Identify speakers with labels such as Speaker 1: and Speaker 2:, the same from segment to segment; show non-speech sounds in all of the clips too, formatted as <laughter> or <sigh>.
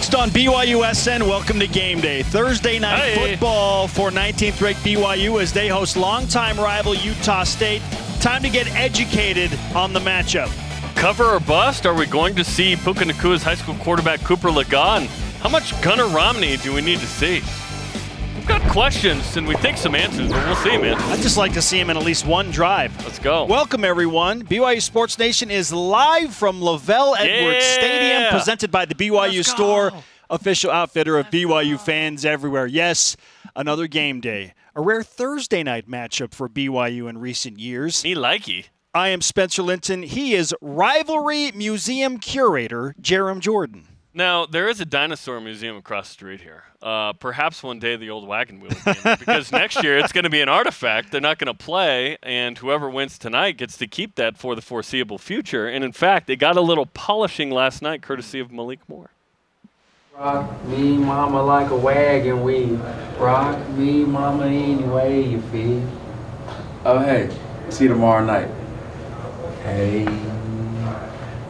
Speaker 1: Next on BYUSN, welcome to game day. Thursday night
Speaker 2: Hey.
Speaker 1: football for 19th ranked BYU as they host longtime rival Utah State. Time to get educated on the matchup.
Speaker 2: Cover or bust? Are we going to see Puka Nacua's high school quarterback Cooper Legas? How much Gunnar Romney do we need to see? We've got questions and we think some answers, but we'll see, man.
Speaker 1: I'd just like to see him in at least one drive.
Speaker 2: Let's go.
Speaker 1: Welcome, everyone. BYU Sports Nation is live from LaVell Edwards
Speaker 2: Yeah.
Speaker 1: Stadium, presented by the BYU
Speaker 2: Let's go.
Speaker 1: Store, official outfitter of BYU fans everywhere. Yes, another game day. A rare Thursday night matchup for BYU in recent years.
Speaker 2: Me likey.
Speaker 1: I am Spencer Linton. He is Rivalry Museum Curator Jarom Jordan.
Speaker 2: Now, there is a dinosaur museum across the street here. Uh, perhaps one day the old wagon wheel will be in there, because <laughs> next year it's going to be an artifact. They're not going to play, and whoever wins tonight gets to keep that for the foreseeable future. And in fact, it got a little polishing last night, courtesy of Malik Moore.
Speaker 3: Rock me, mama, like a wagon wheel. Rock me, mama, any way you feel. Oh, hey, see you tomorrow night. Hey, mama, rock.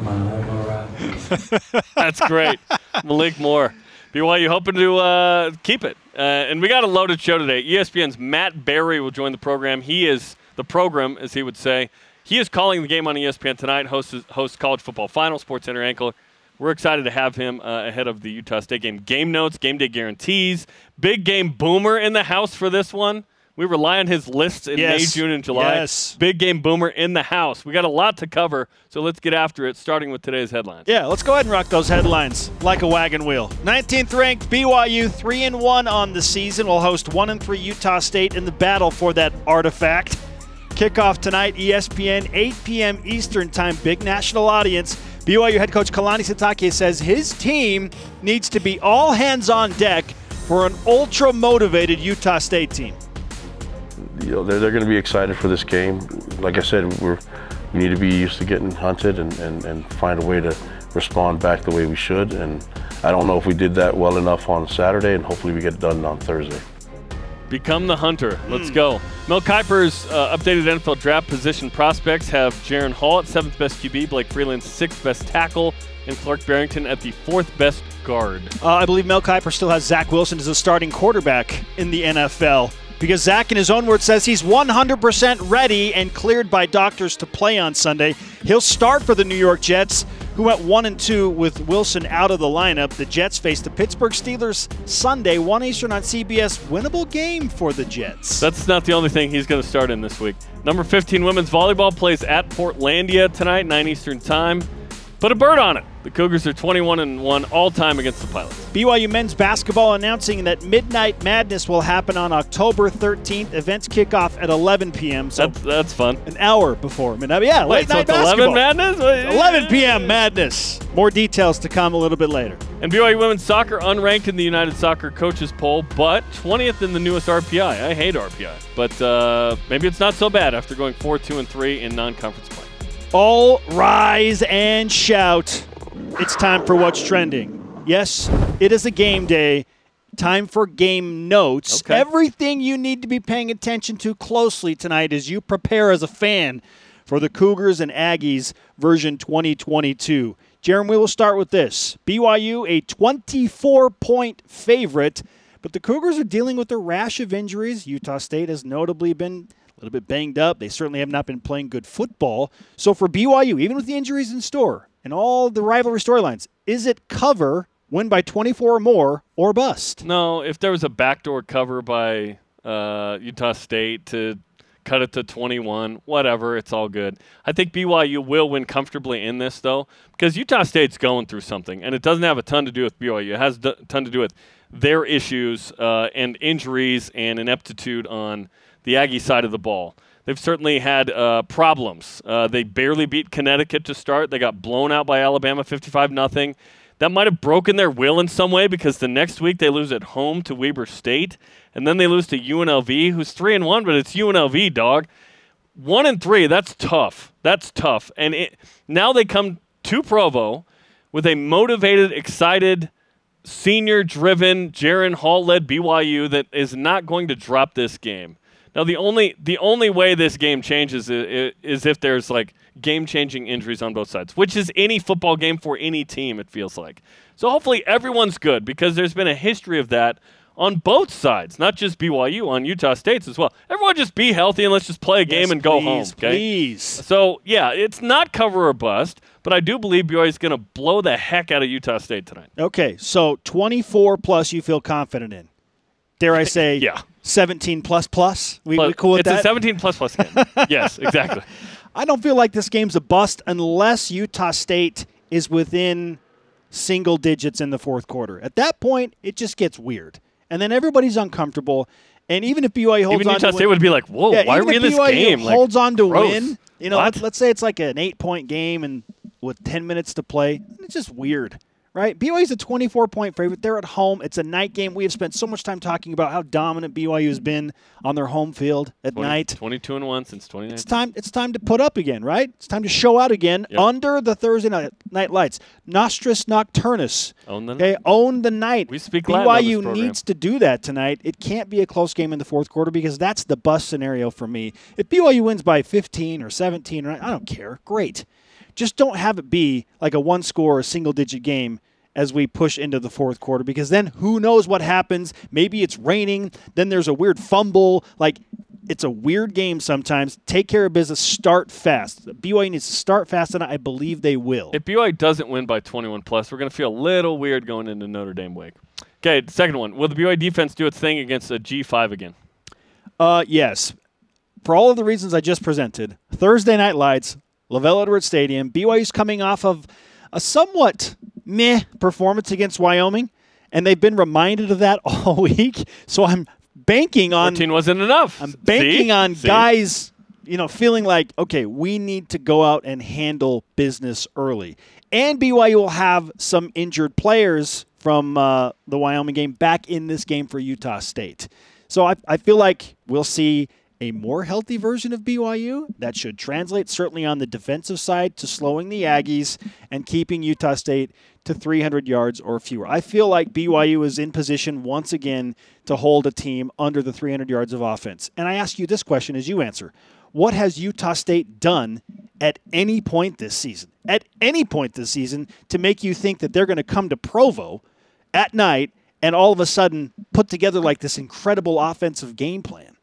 Speaker 3: <laughs>
Speaker 2: That's great. Malik Moore. BYU hoping to uh, keep it. Uh, and we got a loaded show today. ESPN's Matt Barrie will join the program. He is the program, as he would say. He is calling the game on ESPN tonight, hosts, hosts college football final, Sports Center ankle. We're excited to have him uh, ahead of the Utah State game. Game notes, game day guarantees. Big game boomer in the house for this one. We rely on his lists in May, June, and July.
Speaker 1: Yes.
Speaker 2: Big game boomer in the house. We got a lot to cover, so let's get after it, starting with today's headlines.
Speaker 1: Yeah, let's go ahead and rock those headlines like a wagon wheel. 19th ranked BYU 3 and 1 on the season will host 1 and 3 Utah State in the battle for that artifact. Kickoff tonight ESPN 8 p.m. Eastern Time, big national audience. BYU head coach Kalani Sitake says his team needs to be all hands on deck for an ultra motivated Utah State team.
Speaker 4: You know, they're, they're going to be excited for this game. Like I said, we're, we need to be used to getting hunted and, and, and find a way to respond back the way we should. And I don't know if we did that well enough on Saturday, and hopefully we get it done on Thursday.
Speaker 2: Become the hunter. Let's go. Mel Kiper's uh, updated NFL draft position prospects have Jaren Hall at seventh best QB, Blake Freeland sixth best tackle, and Clark Barrington at the fourth best guard.
Speaker 1: Uh, I believe Mel Kiper still has Zach Wilson as a starting quarterback in the NFL because Zach, in his own words, says he's 100% ready and cleared by doctors to play on Sunday. He'll start for the New York Jets, who went one and two with Wilson out of the lineup. The Jets face the Pittsburgh Steelers Sunday, 1 Eastern on CBS. Winnable game for the Jets.
Speaker 2: That's not the only thing he's going to start in this week. Number 15 women's volleyball plays at Portlandia tonight, 9 Eastern time. Put a bird on it. The Cougars are 21 and 1 all time against the Pilots.
Speaker 1: BYU men's basketball announcing that Midnight Madness will happen on October 13th. Events kick off at 11 p.m. So
Speaker 2: That's that's fun.
Speaker 1: an hour before midnight. Yeah, late
Speaker 2: Wait, so
Speaker 1: night
Speaker 2: it's 11
Speaker 1: basketball.
Speaker 2: madness?
Speaker 1: 11 p.m. Madness. More details to come a little bit later.
Speaker 2: And BYU women's soccer unranked in the United Soccer Coaches Poll, but 20th in the newest RPI. I hate RPI, but uh, maybe it's not so bad after going 4 2 and 3 in non conference play.
Speaker 1: All rise and shout. It's time for what's trending. Yes, it is a game day. Time for game notes.
Speaker 2: Okay.
Speaker 1: Everything you need to be paying attention to closely tonight as you prepare as a fan for the Cougars and Aggies version 2022. Jeremy, we will start with this. BYU, a 24 point favorite, but the Cougars are dealing with a rash of injuries. Utah State has notably been little bit banged up. They certainly have not been playing good football. So for BYU, even with the injuries in store and all the rivalry storylines, is it cover, win by 24 or more, or bust?
Speaker 2: No, if there was a backdoor cover by uh, Utah State to cut it to 21, whatever, it's all good. I think BYU will win comfortably in this, though, because Utah State's going through something, and it doesn't have a ton to do with BYU. It has a ton to do with their issues uh, and injuries and ineptitude on the Aggie side of the ball. They've certainly had uh, problems. Uh, they barely beat Connecticut to start. They got blown out by Alabama 55 nothing. That might have broken their will in some way because the next week they lose at home to Weber State, and then they lose to UNLV, who's three and one, but it's UNLV, dog. One and three, that's tough. That's tough. And it, now they come to Provo with a motivated, excited, senior-driven, Jaren Hall-led BYU that is not going to drop this game. Now the only the only way this game changes is, is if there's like game-changing injuries on both sides, which is any football game for any team. It feels like. So hopefully everyone's good because there's been a history of that on both sides, not just BYU, on Utah State's as well. Everyone just be healthy and let's just play a game
Speaker 1: Yes,
Speaker 2: and go
Speaker 1: please,
Speaker 2: home. Okay.
Speaker 1: Please.
Speaker 2: So yeah, it's not cover or bust, but I do believe BYU is going to blow the heck out of Utah State tonight.
Speaker 1: Okay, so 24 plus you feel confident in. Dare I <laughs> say
Speaker 2: Yeah.
Speaker 1: 17 plus plus? We, we cool with
Speaker 2: it's
Speaker 1: that?
Speaker 2: a 17 plus plus game. <laughs> yes, exactly.
Speaker 1: I don't feel like this game's a bust unless Utah State is within single digits in the fourth quarter. At that point, it just gets weird. And then everybody's uncomfortable. And even if BYU holds
Speaker 2: Even
Speaker 1: on
Speaker 2: Utah
Speaker 1: to
Speaker 2: State
Speaker 1: win,
Speaker 2: would be like, "Whoa,
Speaker 1: yeah,
Speaker 2: why are we in this
Speaker 1: BYU
Speaker 2: game?" Like,
Speaker 1: holds on to
Speaker 2: gross.
Speaker 1: win. You know,
Speaker 2: What?
Speaker 1: let's say it's like an eight-point game and with 10 minutes to play. It's just weird, right? BYU is a 24-point favorite. They're at home. It's a night game. We have spent so much time talking about how dominant BYU has been on their home field at
Speaker 2: 20
Speaker 1: night.
Speaker 2: 22 and one since 29.
Speaker 1: It's time. It's time to put up again, right? It's time to show out again
Speaker 2: Yep.
Speaker 1: under the Thursday night, night lights. Nostris Nocturnus.
Speaker 2: Own the
Speaker 1: Okay, own the night.
Speaker 2: We speak
Speaker 1: BYU needs to do that tonight. It can't be a close game in the fourth quarter because that's the bust scenario for me. If BYU wins by 15 or 17, or I don't care. Great. Just don't have it be like a one score or single digit game as we push into the fourth quarter because then who knows what happens? Maybe it's raining, then there's a weird fumble. Like it's a weird game sometimes. Take care of business. Start fast. BYU needs to start fast, and I believe they will.
Speaker 2: If BYU doesn't win by 21 plus, we're going to feel a little weird going into Notre Dame week. Okay, second one. Will the BYU defense do its thing against a G5 again?
Speaker 1: Uh, yes. For all of the reasons I just presented, Thursday Night Lights, LaVell Edwards Stadium, BYU's coming off of a somewhat meh performance against Wyoming, and they've been reminded of that <laughs> all week. So I'm banking on
Speaker 2: 14 wasn't enough.
Speaker 1: I'm banking
Speaker 2: See?
Speaker 1: on
Speaker 2: See?
Speaker 1: guys, you know, feeling like, okay, we need to go out and handle business early. And BYU will have some injured players from uh, the Wyoming game back in this game for Utah State. So I, I feel like we'll see a more healthy version of BYU that should translate certainly on the defensive side to slowing the Aggies and keeping Utah State to 300 yards or fewer. I feel like BYU is in position once again to hold a team under the 300 yards of offense. And I ask you this question as you answer. What has Utah State done at any point this season? At any point this season to make you think that they're going to come to Provo at night and all of a sudden put together like this incredible offensive game plan?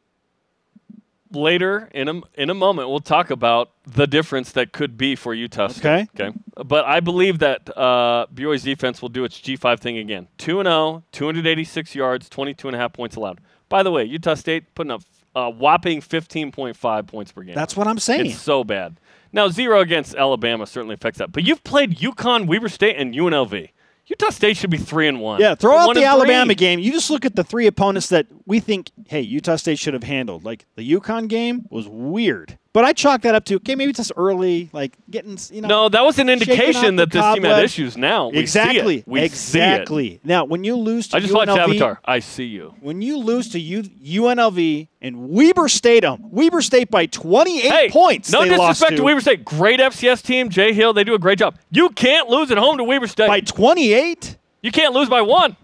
Speaker 2: Later in a, in a moment we'll talk about the difference that could be for Utah State.
Speaker 1: Okay.
Speaker 2: Okay. But I believe that uh, BYU's defense will do its G5 thing again. 2 and 0, 286 yards, 22 and a half points allowed. By the way, Utah State putting up a whopping 15.5 points per game.
Speaker 1: That's what I'm saying.
Speaker 2: It's so bad. Now, zero against Alabama certainly affects that. But you've played UConn, Weber State, and UNLV. Utah State should be three and one.
Speaker 1: Yeah, throw
Speaker 2: They're
Speaker 1: out the Alabama
Speaker 2: three.
Speaker 1: game. You just look at the three opponents that we think, hey, Utah State should have handled. Like the UConn game was weird, but I chalk that up to okay, maybe it's just early, like getting you know.
Speaker 2: No, that was an indication that this team had issues. Now we see it.
Speaker 1: exactly,
Speaker 2: We see it.
Speaker 1: exactly. Now, when you lose to
Speaker 2: I just
Speaker 1: UNLV,
Speaker 2: watched Avatar. I see you.
Speaker 1: when you lose to U- UNLV and Weber Stadium, Weber State by 28
Speaker 2: Hey,
Speaker 1: points.
Speaker 2: no
Speaker 1: they lost
Speaker 2: disrespect to. Weber State. Great FCS team. Jay Hill, they do a great job. You can't lose at home to Weber State.
Speaker 1: by 28.
Speaker 2: you can't lose by one.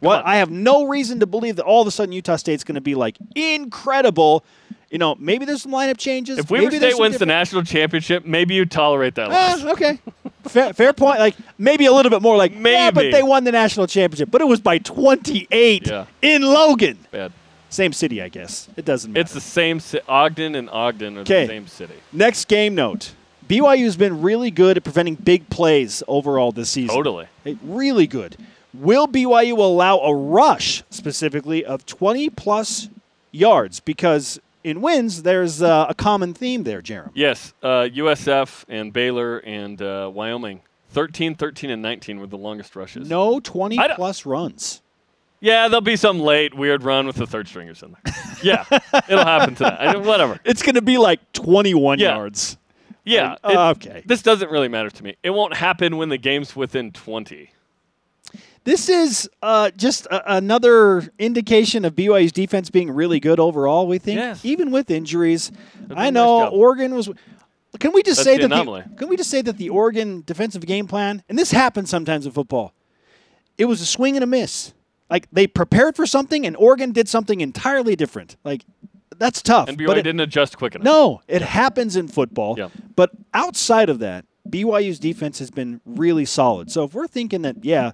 Speaker 1: What
Speaker 2: on.
Speaker 1: I have no reason to believe that all of a sudden Utah State's going to be like incredible. You know, maybe there's some lineup changes.
Speaker 2: If Weber
Speaker 1: maybe
Speaker 2: State wins the national championship, maybe you tolerate that loss.
Speaker 1: Ah, okay. <laughs> fair, fair point. Like maybe a little bit more. Like yeah, but they won the national championship. But it was by 28
Speaker 2: Yeah.
Speaker 1: in Logan.
Speaker 2: Bad.
Speaker 1: Same city, I guess. It doesn't matter.
Speaker 2: It's the same. ci- Ogden and Ogden are
Speaker 1: 'Kay.
Speaker 2: the same city.
Speaker 1: Next game note. BYU's been really good at preventing big plays overall this season.
Speaker 2: Totally.
Speaker 1: Really good. Will BYU allow a rush specifically of 20 plus yards? Because in wins, there's uh, a common theme there, Jeremy.
Speaker 2: Yes, uh, USF and Baylor and uh, Wyoming. 13, 13, and 19 were the longest rushes.
Speaker 1: No 20
Speaker 2: I don't-
Speaker 1: plus runs.
Speaker 2: Yeah, there'll be some late weird run with the third stringers in there. <laughs> yeah, it'll happen to that. I, whatever.
Speaker 1: It's going to be like 21
Speaker 2: Yeah.
Speaker 1: yards.
Speaker 2: Yeah.
Speaker 1: Uh,
Speaker 2: it-
Speaker 1: okay.
Speaker 2: This doesn't really matter to me. It won't happen when the game's within 20.
Speaker 1: This is uh, just a- another indication of BYU's defense being really good overall. We think,
Speaker 2: Yes.
Speaker 1: even with injuries. I know
Speaker 2: nice.
Speaker 1: Oregon was. Can we just
Speaker 2: That's
Speaker 1: say
Speaker 2: the
Speaker 1: that the, can we just say that the Oregon defensive game plan, and this happens sometimes in football, it was a swing and a miss. Like they prepared for something, and Oregon did something entirely different. Like that's tough.
Speaker 2: And
Speaker 1: but
Speaker 2: BYU
Speaker 1: it-
Speaker 2: didn't adjust quick enough.
Speaker 1: No, it happens in football.
Speaker 2: Yeah.
Speaker 1: But outside of that, BYU's defense has been really solid. So if we're thinking that, yeah,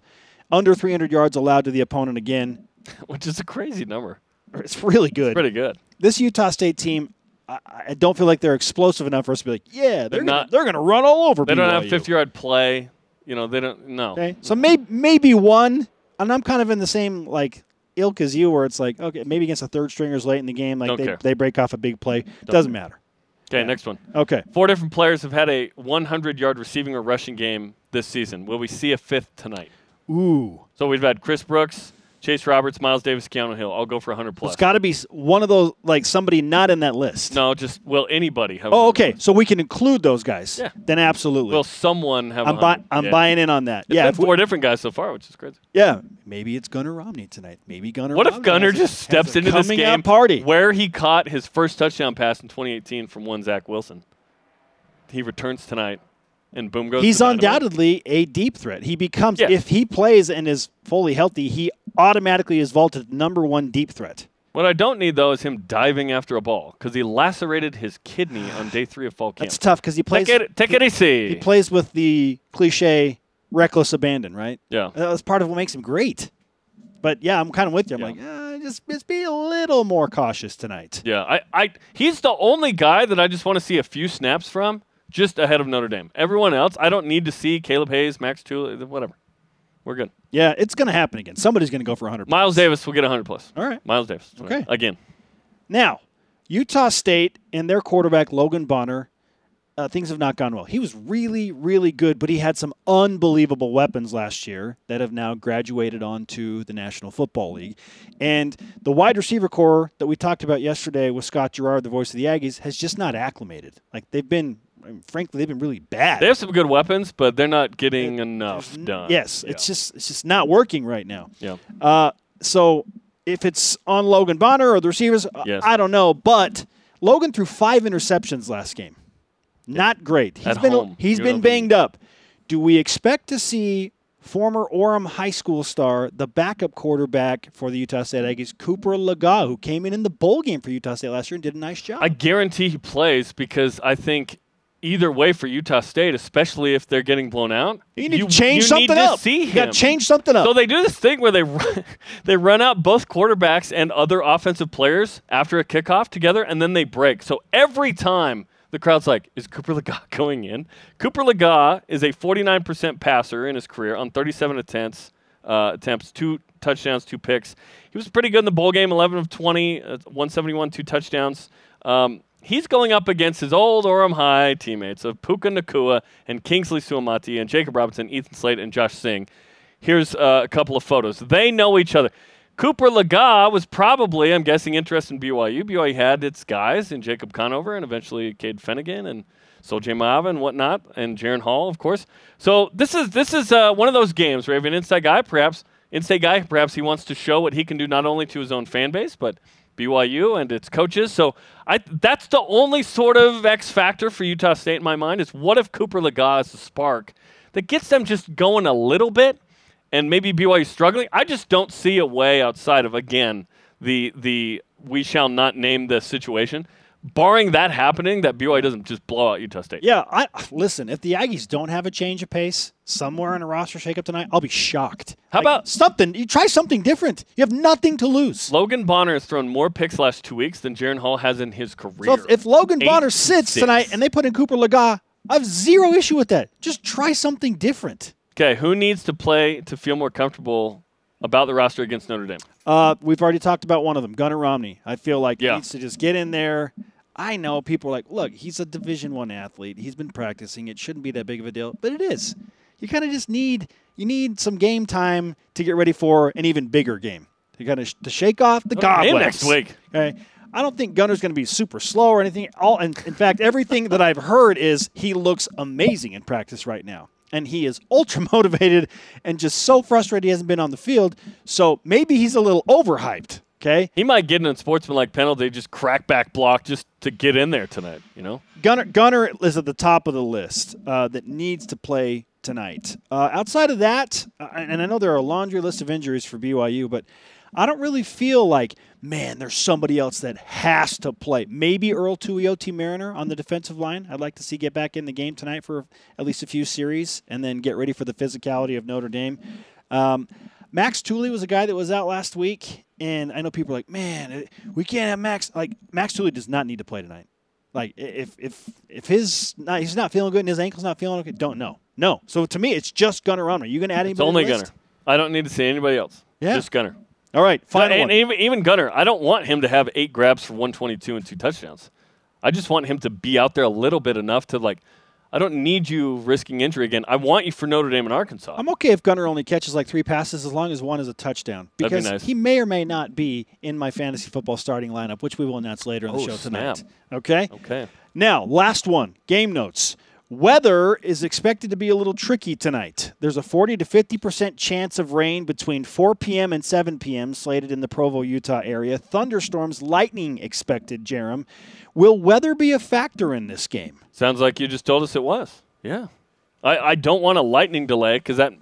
Speaker 1: under 300 yards allowed to the opponent again, <laughs>
Speaker 2: Which is a crazy number.
Speaker 1: it's really good.
Speaker 2: Pretty good.
Speaker 1: This Utah State team, I, I don't feel like they're explosive enough for us to be like, yeah, they're,
Speaker 2: They're
Speaker 1: gonna,
Speaker 2: not-
Speaker 1: they're going to run all over
Speaker 2: They don't have
Speaker 1: BYU.
Speaker 2: 50 yard play. You know, they don't. No.
Speaker 1: Okay, so maybe maybe one, and I'm kind of in the same like ilk as you, where it's like, okay, maybe against the third stringers late in the game, like
Speaker 2: Don't
Speaker 1: they,
Speaker 2: care.
Speaker 1: they break off a big play. Doesn't matter.
Speaker 2: Okay, next one.
Speaker 1: Okay.
Speaker 2: Four different players have had a 100 yard receiving or rushing game this season. Will we see a fifth tonight?
Speaker 1: Ooh.
Speaker 2: So we've had Chris Brooks, Chase Roberts, Miles Davis, Keanu Hill. I'll go for 100 plus.
Speaker 1: It's got to be one of those, like somebody not in that list.
Speaker 2: no, just will anybody have?
Speaker 1: Oh, okay. So we can include those guys.
Speaker 2: Yeah.
Speaker 1: Then absolutely.
Speaker 2: Will someone have?
Speaker 1: I'm, buy- I'm
Speaker 2: Yeah.
Speaker 1: buying in on that.
Speaker 2: It's
Speaker 1: yeah. if we-
Speaker 2: four different guys so far, which is crazy.
Speaker 1: yeah. Maybe it's Gunnar Romney tonight. Maybe Gunnar.
Speaker 2: What if
Speaker 1: Romney
Speaker 2: Gunnar
Speaker 1: has a-
Speaker 2: just
Speaker 1: has
Speaker 2: steps into this game
Speaker 1: party?
Speaker 2: where he caught his first touchdown pass in 2018 from one Zach Wilson? He returns tonight, and boom goes.
Speaker 1: He's undoubtedly a deep threat. He becomes
Speaker 2: Yeah.
Speaker 1: if he plays and is fully healthy, he automatically is vaulted number one deep threat.
Speaker 2: What I don't need though is him diving after a ball because he lacerated his kidney on day three of fall camp.
Speaker 1: That's tough because he plays.
Speaker 2: Take it, take it easy.
Speaker 1: He plays with the cliche reckless abandon, right?
Speaker 2: Yeah.
Speaker 1: That's part of what makes him great. But yeah, I'm kind of with you. I'm
Speaker 2: Yeah.
Speaker 1: like, uh, just just be a little more cautious tonight.
Speaker 2: Yeah, I, I, he's the only guy that I just want to see a few snaps from, just ahead of Notre Dame. Everyone else, I don't need to see Kaleb Hayes, Max Tool, whatever. We're good.
Speaker 1: Yeah, it's going to happen again. Somebody's going to go for 100.
Speaker 2: Miles Davis will get 100 plus.
Speaker 1: All right.
Speaker 2: Miles Davis.
Speaker 1: Okay.
Speaker 2: Again.
Speaker 1: Now, Utah State and their quarterback Logan Bonner, uh, things have not gone well. He was really, really good, but he had some unbelievable weapons last year that have now graduated onto the National Football League. And the wide receiver core that we talked about yesterday with Scott Gerard, the voice of the Aggies, has just not acclimated. Like they've been, I mean, frankly, they've been really bad.
Speaker 2: They have some good weapons, but they're not getting enough done.
Speaker 1: Yes,
Speaker 2: Yeah.
Speaker 1: it's just it's just not working right now.
Speaker 2: Yeah.
Speaker 1: Uh, so if it's on Logan Bonner or the receivers,
Speaker 2: Yes.
Speaker 1: I don't know. But Logan threw five interceptions last game. Not great. He's
Speaker 2: At
Speaker 1: been
Speaker 2: home,
Speaker 1: he's been banged up. Do we expect to see former Orem High School star, the backup quarterback for the Utah State Aggies, Cooper Legas, who came in in the bowl game for Utah State last year and did a nice job?
Speaker 2: I guarantee he plays because I think either way for Utah State, especially if they're getting blown out,
Speaker 1: you need to change
Speaker 2: you
Speaker 1: something
Speaker 2: need to
Speaker 1: up.
Speaker 2: See
Speaker 1: you got to change something up.
Speaker 2: So they do this thing where they <laughs> run, they run out both quarterbacks and other offensive players after a kickoff together, and then they break. So every time the crowd's like, "Is Cooper Legas <laughs> going in?" Cooper Legas is a 49% passer in his career on 37 attempts, uh, attempts, two touchdowns, two picks. He was pretty good in the bowl game, 11 of 20, uh, 171, two touchdowns. Um, He's going up against his old Orem High teammates of Puka Nakua and Kingsley Suamataia and Jacob Robinson, Ethan Slate, and Josh Singh. Here's uh, a couple of photos. They know each other. Cooper Legas was probably, I'm guessing, interested in BYU. BYU had its guys in Jacob Conover and eventually Cade Fennegan and Sol-Jay Maiava and whatnot, and Jaren Hall, of course. So this is this is uh, one of those games where you have an inside guy, perhaps inside guy, perhaps he wants to show what he can do not only to his own fan base, but BYU and its coaches. So I that's the only sort of X factor for Utah State in my mind is what if Cooper Legas is the spark that gets them just going a little bit and maybe BYU struggling. I just don't see a way outside of again the the we shall not name the situation. Barring that happening, that BYU doesn't just blow out Utah State.
Speaker 1: Yeah, I listen. If the Aggies don't have a change of pace somewhere in a roster shakeup tonight, I'll be shocked.
Speaker 2: How about-
Speaker 1: something? You try something different. You have nothing to lose.
Speaker 2: Logan Bonner has thrown more picks last two weeks than Jaren Hall has in his career.
Speaker 1: So if, if Logan
Speaker 2: Eight
Speaker 1: Bonner sits
Speaker 2: six.
Speaker 1: tonight and they put in Cooper Legas, I have zero issue with that. Just try something different.
Speaker 2: okay, who needs to play to feel more comfortable about the roster against Notre Dame?
Speaker 1: Uh, we've already talked about one of them, Gunnar Romney. I feel like he needs to just get in there. I know people are like, look, he's a Division One athlete. He's been practicing. It shouldn't be that big of a deal, but it is. You kind of just need you need some game time to get ready for an even bigger game. You got to sh- to shake off the
Speaker 2: Game
Speaker 1: cobwebs
Speaker 2: next week.
Speaker 1: Okay. I don't think Gunnar's going to be super slow or anything. All, and in fact, everything that I've heard is he looks amazing in practice right now. And he is ultra <laughs> motivated and just so frustrated he hasn't been on the field. So maybe he's a little overhyped. Okay.
Speaker 2: He might get in a sportsmanlike penalty, just crack back block just to get in there tonight, you know?
Speaker 1: Gunnar, Gunnar is at the top of the list uh, that needs to play tonight. Uh, outside of that, uh, and I know there are a laundry list of injuries for BYU, but I don't really feel like, man, there's somebody else that has to play. Maybe Earl Tuioti Mariner on the defensive line. I'd like to see get back in the game tonight for at least a few series and then get ready for the physicality of Notre Dame. Um, Max Tooley was a guy that was out last week, and I know people are like, man, we can't have Max. Like Max Tooley does not need to play tonight. Like if if if his not, he's not feeling good and his ankle's not feeling okay, don't know. No. So to me, it's just Gunnar Romney. Are you going to add anybody?
Speaker 2: It's only
Speaker 1: to the list?
Speaker 2: Gunnar. I don't need to see anybody else.
Speaker 1: Yeah.
Speaker 2: Just Gunnar.
Speaker 1: All right, final
Speaker 2: and
Speaker 1: one.
Speaker 2: even, even Gunnar, I don't want him to have eight grabs for 122 and two touchdowns. I just want him to be out there a little bit enough to like. I don't need you risking injury again. I want you for Notre Dame and Arkansas.
Speaker 1: I'm okay if Gunnar only catches like three passes as long as one is a touchdown
Speaker 2: That'd be
Speaker 1: because
Speaker 2: nice.
Speaker 1: he may or may not be in my fantasy football starting lineup, which we will announce later on the
Speaker 2: Oh,
Speaker 1: show
Speaker 2: snap.
Speaker 1: tonight. Okay.
Speaker 2: okay.
Speaker 1: Now, last one game notes. Weather is expected to be a little tricky tonight. There's a 40 to 50% chance of rain between 4 p.m. and 7 p.m. slated in the Provo, Utah area. Thunderstorms, lightning expected, Jarom. Will weather be a factor in this game?
Speaker 2: Sounds like you just told us it was. Yeah. I, I don't want a lightning delay because that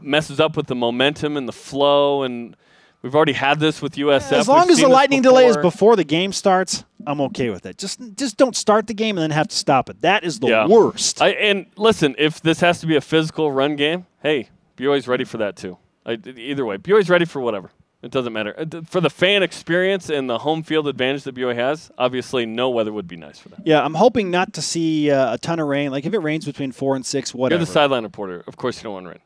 Speaker 2: messes up with the momentum and the flow. And we've already had this with USF.
Speaker 1: As long
Speaker 2: We've
Speaker 1: as the lightning delay is
Speaker 2: before.
Speaker 1: the game starts, I'm okay with it. Just just don't start the game and then have to stop it. That is the
Speaker 2: Yeah.
Speaker 1: worst.
Speaker 2: I, and listen, if this has to be a physical run game, hey, BYU's ready for that too. I, either way, BYU's ready for whatever. It doesn't matter. Uh, For the fan experience and the home field advantage that BYU has, obviously no weather would be nice for them.
Speaker 1: yeah, I'm hoping not to see uh, a ton of rain. Like if it rains between four and six, whatever.
Speaker 2: You're the sideline reporter. Of course you don't want rain.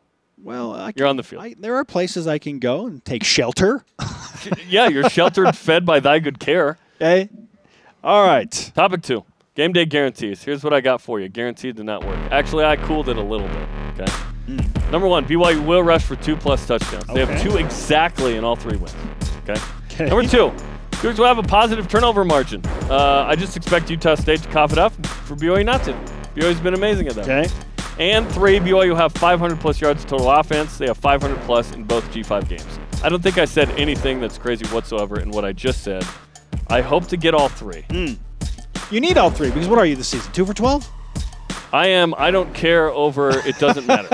Speaker 1: Well, I
Speaker 2: You're
Speaker 1: can-
Speaker 2: on the field.
Speaker 1: I, there are places I can go and take shelter. <laughs>
Speaker 2: yeah, you're sheltered, fed by thy good care.
Speaker 1: Okay. All right.
Speaker 2: Topic two game day guarantees. Here's what I got for you. Guaranteed to not work. Actually, I cooled it a little bit. Okay. Number one, BYU will rush for two plus touchdowns. They have two exactly in all three wins. Okay.
Speaker 1: Okay.
Speaker 2: Number two, Cougars will have a positive turnover margin. Uh, I just expect Utah State to cough it up for BYU not to. BYU's been amazing at that.
Speaker 1: Okay.
Speaker 2: And three, BYU will have 500 plus yards total offense. They have 500 plus in both G5 games. I don't think I said anything that's crazy whatsoever in what I just said. I hope to get all three. Hmm.
Speaker 1: You need all three because what are you this season? Two for twelve?
Speaker 2: I am. I don't care over. It doesn't matter.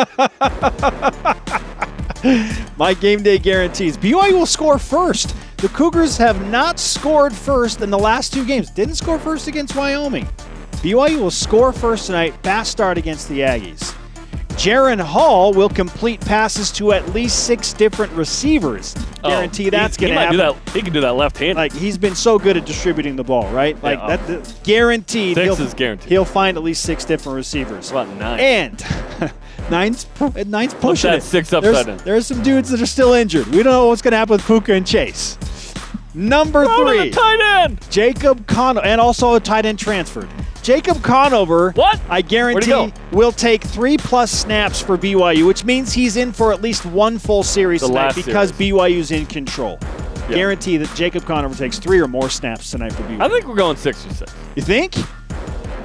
Speaker 2: <laughs>
Speaker 1: My game day guarantees. BYU will score first. The Cougars have not scored first in the last two games. Didn't score first against Wyoming. BYU will score first tonight. Fast start against the Aggies. Jaren Hall will complete passes to at least six different receivers. Oh, Guarantee
Speaker 2: Oh,
Speaker 1: that's
Speaker 2: he,
Speaker 1: going to happen.
Speaker 2: do that. He can do that left hand.
Speaker 1: Like he's been so good at distributing the ball, right? Like
Speaker 2: Yeah.
Speaker 1: that, that guaranteed.
Speaker 2: Six
Speaker 1: he'll,
Speaker 2: is guaranteed.
Speaker 1: He'll find at least six different receivers.
Speaker 2: About nine.
Speaker 1: And <laughs> nine's eh, nine's pushing
Speaker 2: that
Speaker 1: it.
Speaker 2: six upside
Speaker 1: there's, there's some dudes that are still injured. We don't know what's going to happen with Puka and Chase. Number
Speaker 2: Throw
Speaker 1: three,
Speaker 2: the tight end.
Speaker 1: Jacob Conover, and also a tight end transferred. Jacob Conover,
Speaker 2: What?
Speaker 1: I guarantee, will take three plus snaps for BYU, which means he's in for at least one full series
Speaker 2: The
Speaker 1: tonight because
Speaker 2: series.
Speaker 1: BYU's in control.
Speaker 2: Yeah.
Speaker 1: Guarantee that Jacob Conover takes three or more snaps tonight for BYU.
Speaker 2: I think we're going six or six.
Speaker 1: you think?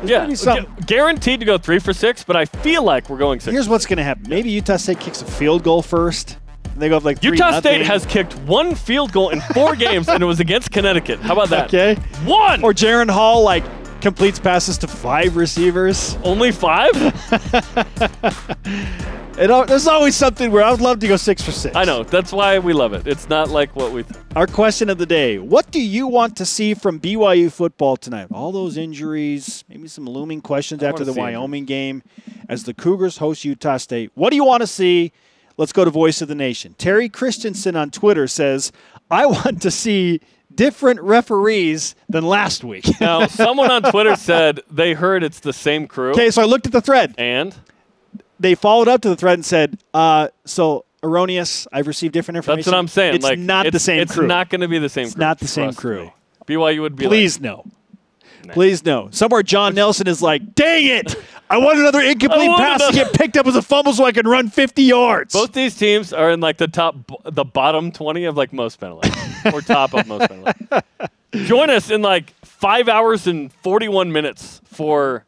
Speaker 2: Yeah,
Speaker 1: something-
Speaker 2: gu- guaranteed to go three for six, but I feel like we're going six.
Speaker 1: Here's what's going to happen. Maybe Utah State kicks a field goal first. And they go up like
Speaker 2: Utah State
Speaker 1: nothing.
Speaker 2: has kicked one field goal in four <laughs> games, and it was against Connecticut. How about that?
Speaker 1: Okay.
Speaker 2: One.
Speaker 1: Or Jaren Hall like completes passes to five receivers.
Speaker 2: only five? <laughs>
Speaker 1: It, there's always something where I would love to go six for six.
Speaker 2: I know. That's why we love it. It's not like what we. Th-
Speaker 1: Our question of the day: What do you want to see from BYU football tonight? All those injuries, maybe some looming questions after the Wyoming game, as the Cougars host Utah State. What do you want to see? Let's go to Voice of the Nation. Terry Christensen on Twitter says, "I want to see." Different referees than last week. <laughs>
Speaker 2: now, someone on Twitter said they heard it's the same crew.
Speaker 1: okay, so I looked at the thread.
Speaker 2: And
Speaker 1: they followed up to the thread and said, uh, "So erroneous. I've received different information."
Speaker 2: that's what I'm saying.
Speaker 1: It's
Speaker 2: like
Speaker 1: not
Speaker 2: it's,
Speaker 1: the same
Speaker 2: It's
Speaker 1: crew.
Speaker 2: It's not going to be the same.
Speaker 1: It's
Speaker 2: crew.
Speaker 1: not the same crew.
Speaker 2: me. BYU would be like,
Speaker 1: Please no. Please no. Somewhere John Nelson is like, "Dang it! I want another incomplete
Speaker 2: want
Speaker 1: pass to get picked up as a fumble so I can run 50 yards."
Speaker 2: Both these teams are in like the top, the bottom 20 of like most penalties, <laughs> or top of most penalties. Join us in like five hours and 41 minutes for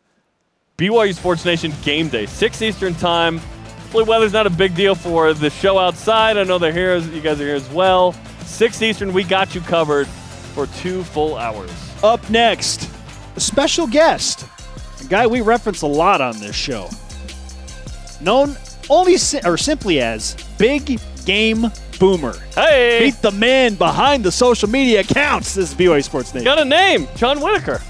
Speaker 2: BYU Sports Nation game day, 6 Eastern time. Hopefully, weather's not a big deal for the show outside. I know they're here, you guys are here as well. 6 Eastern, we got you covered for two full hours.
Speaker 1: Up next, a special guest, a guy we reference a lot on this show, known only si- or simply as Big game boomer.
Speaker 2: Hey,
Speaker 1: Meet the man behind the social media accounts. This is BYU Sports Nation.
Speaker 2: got a name, John Whitaker.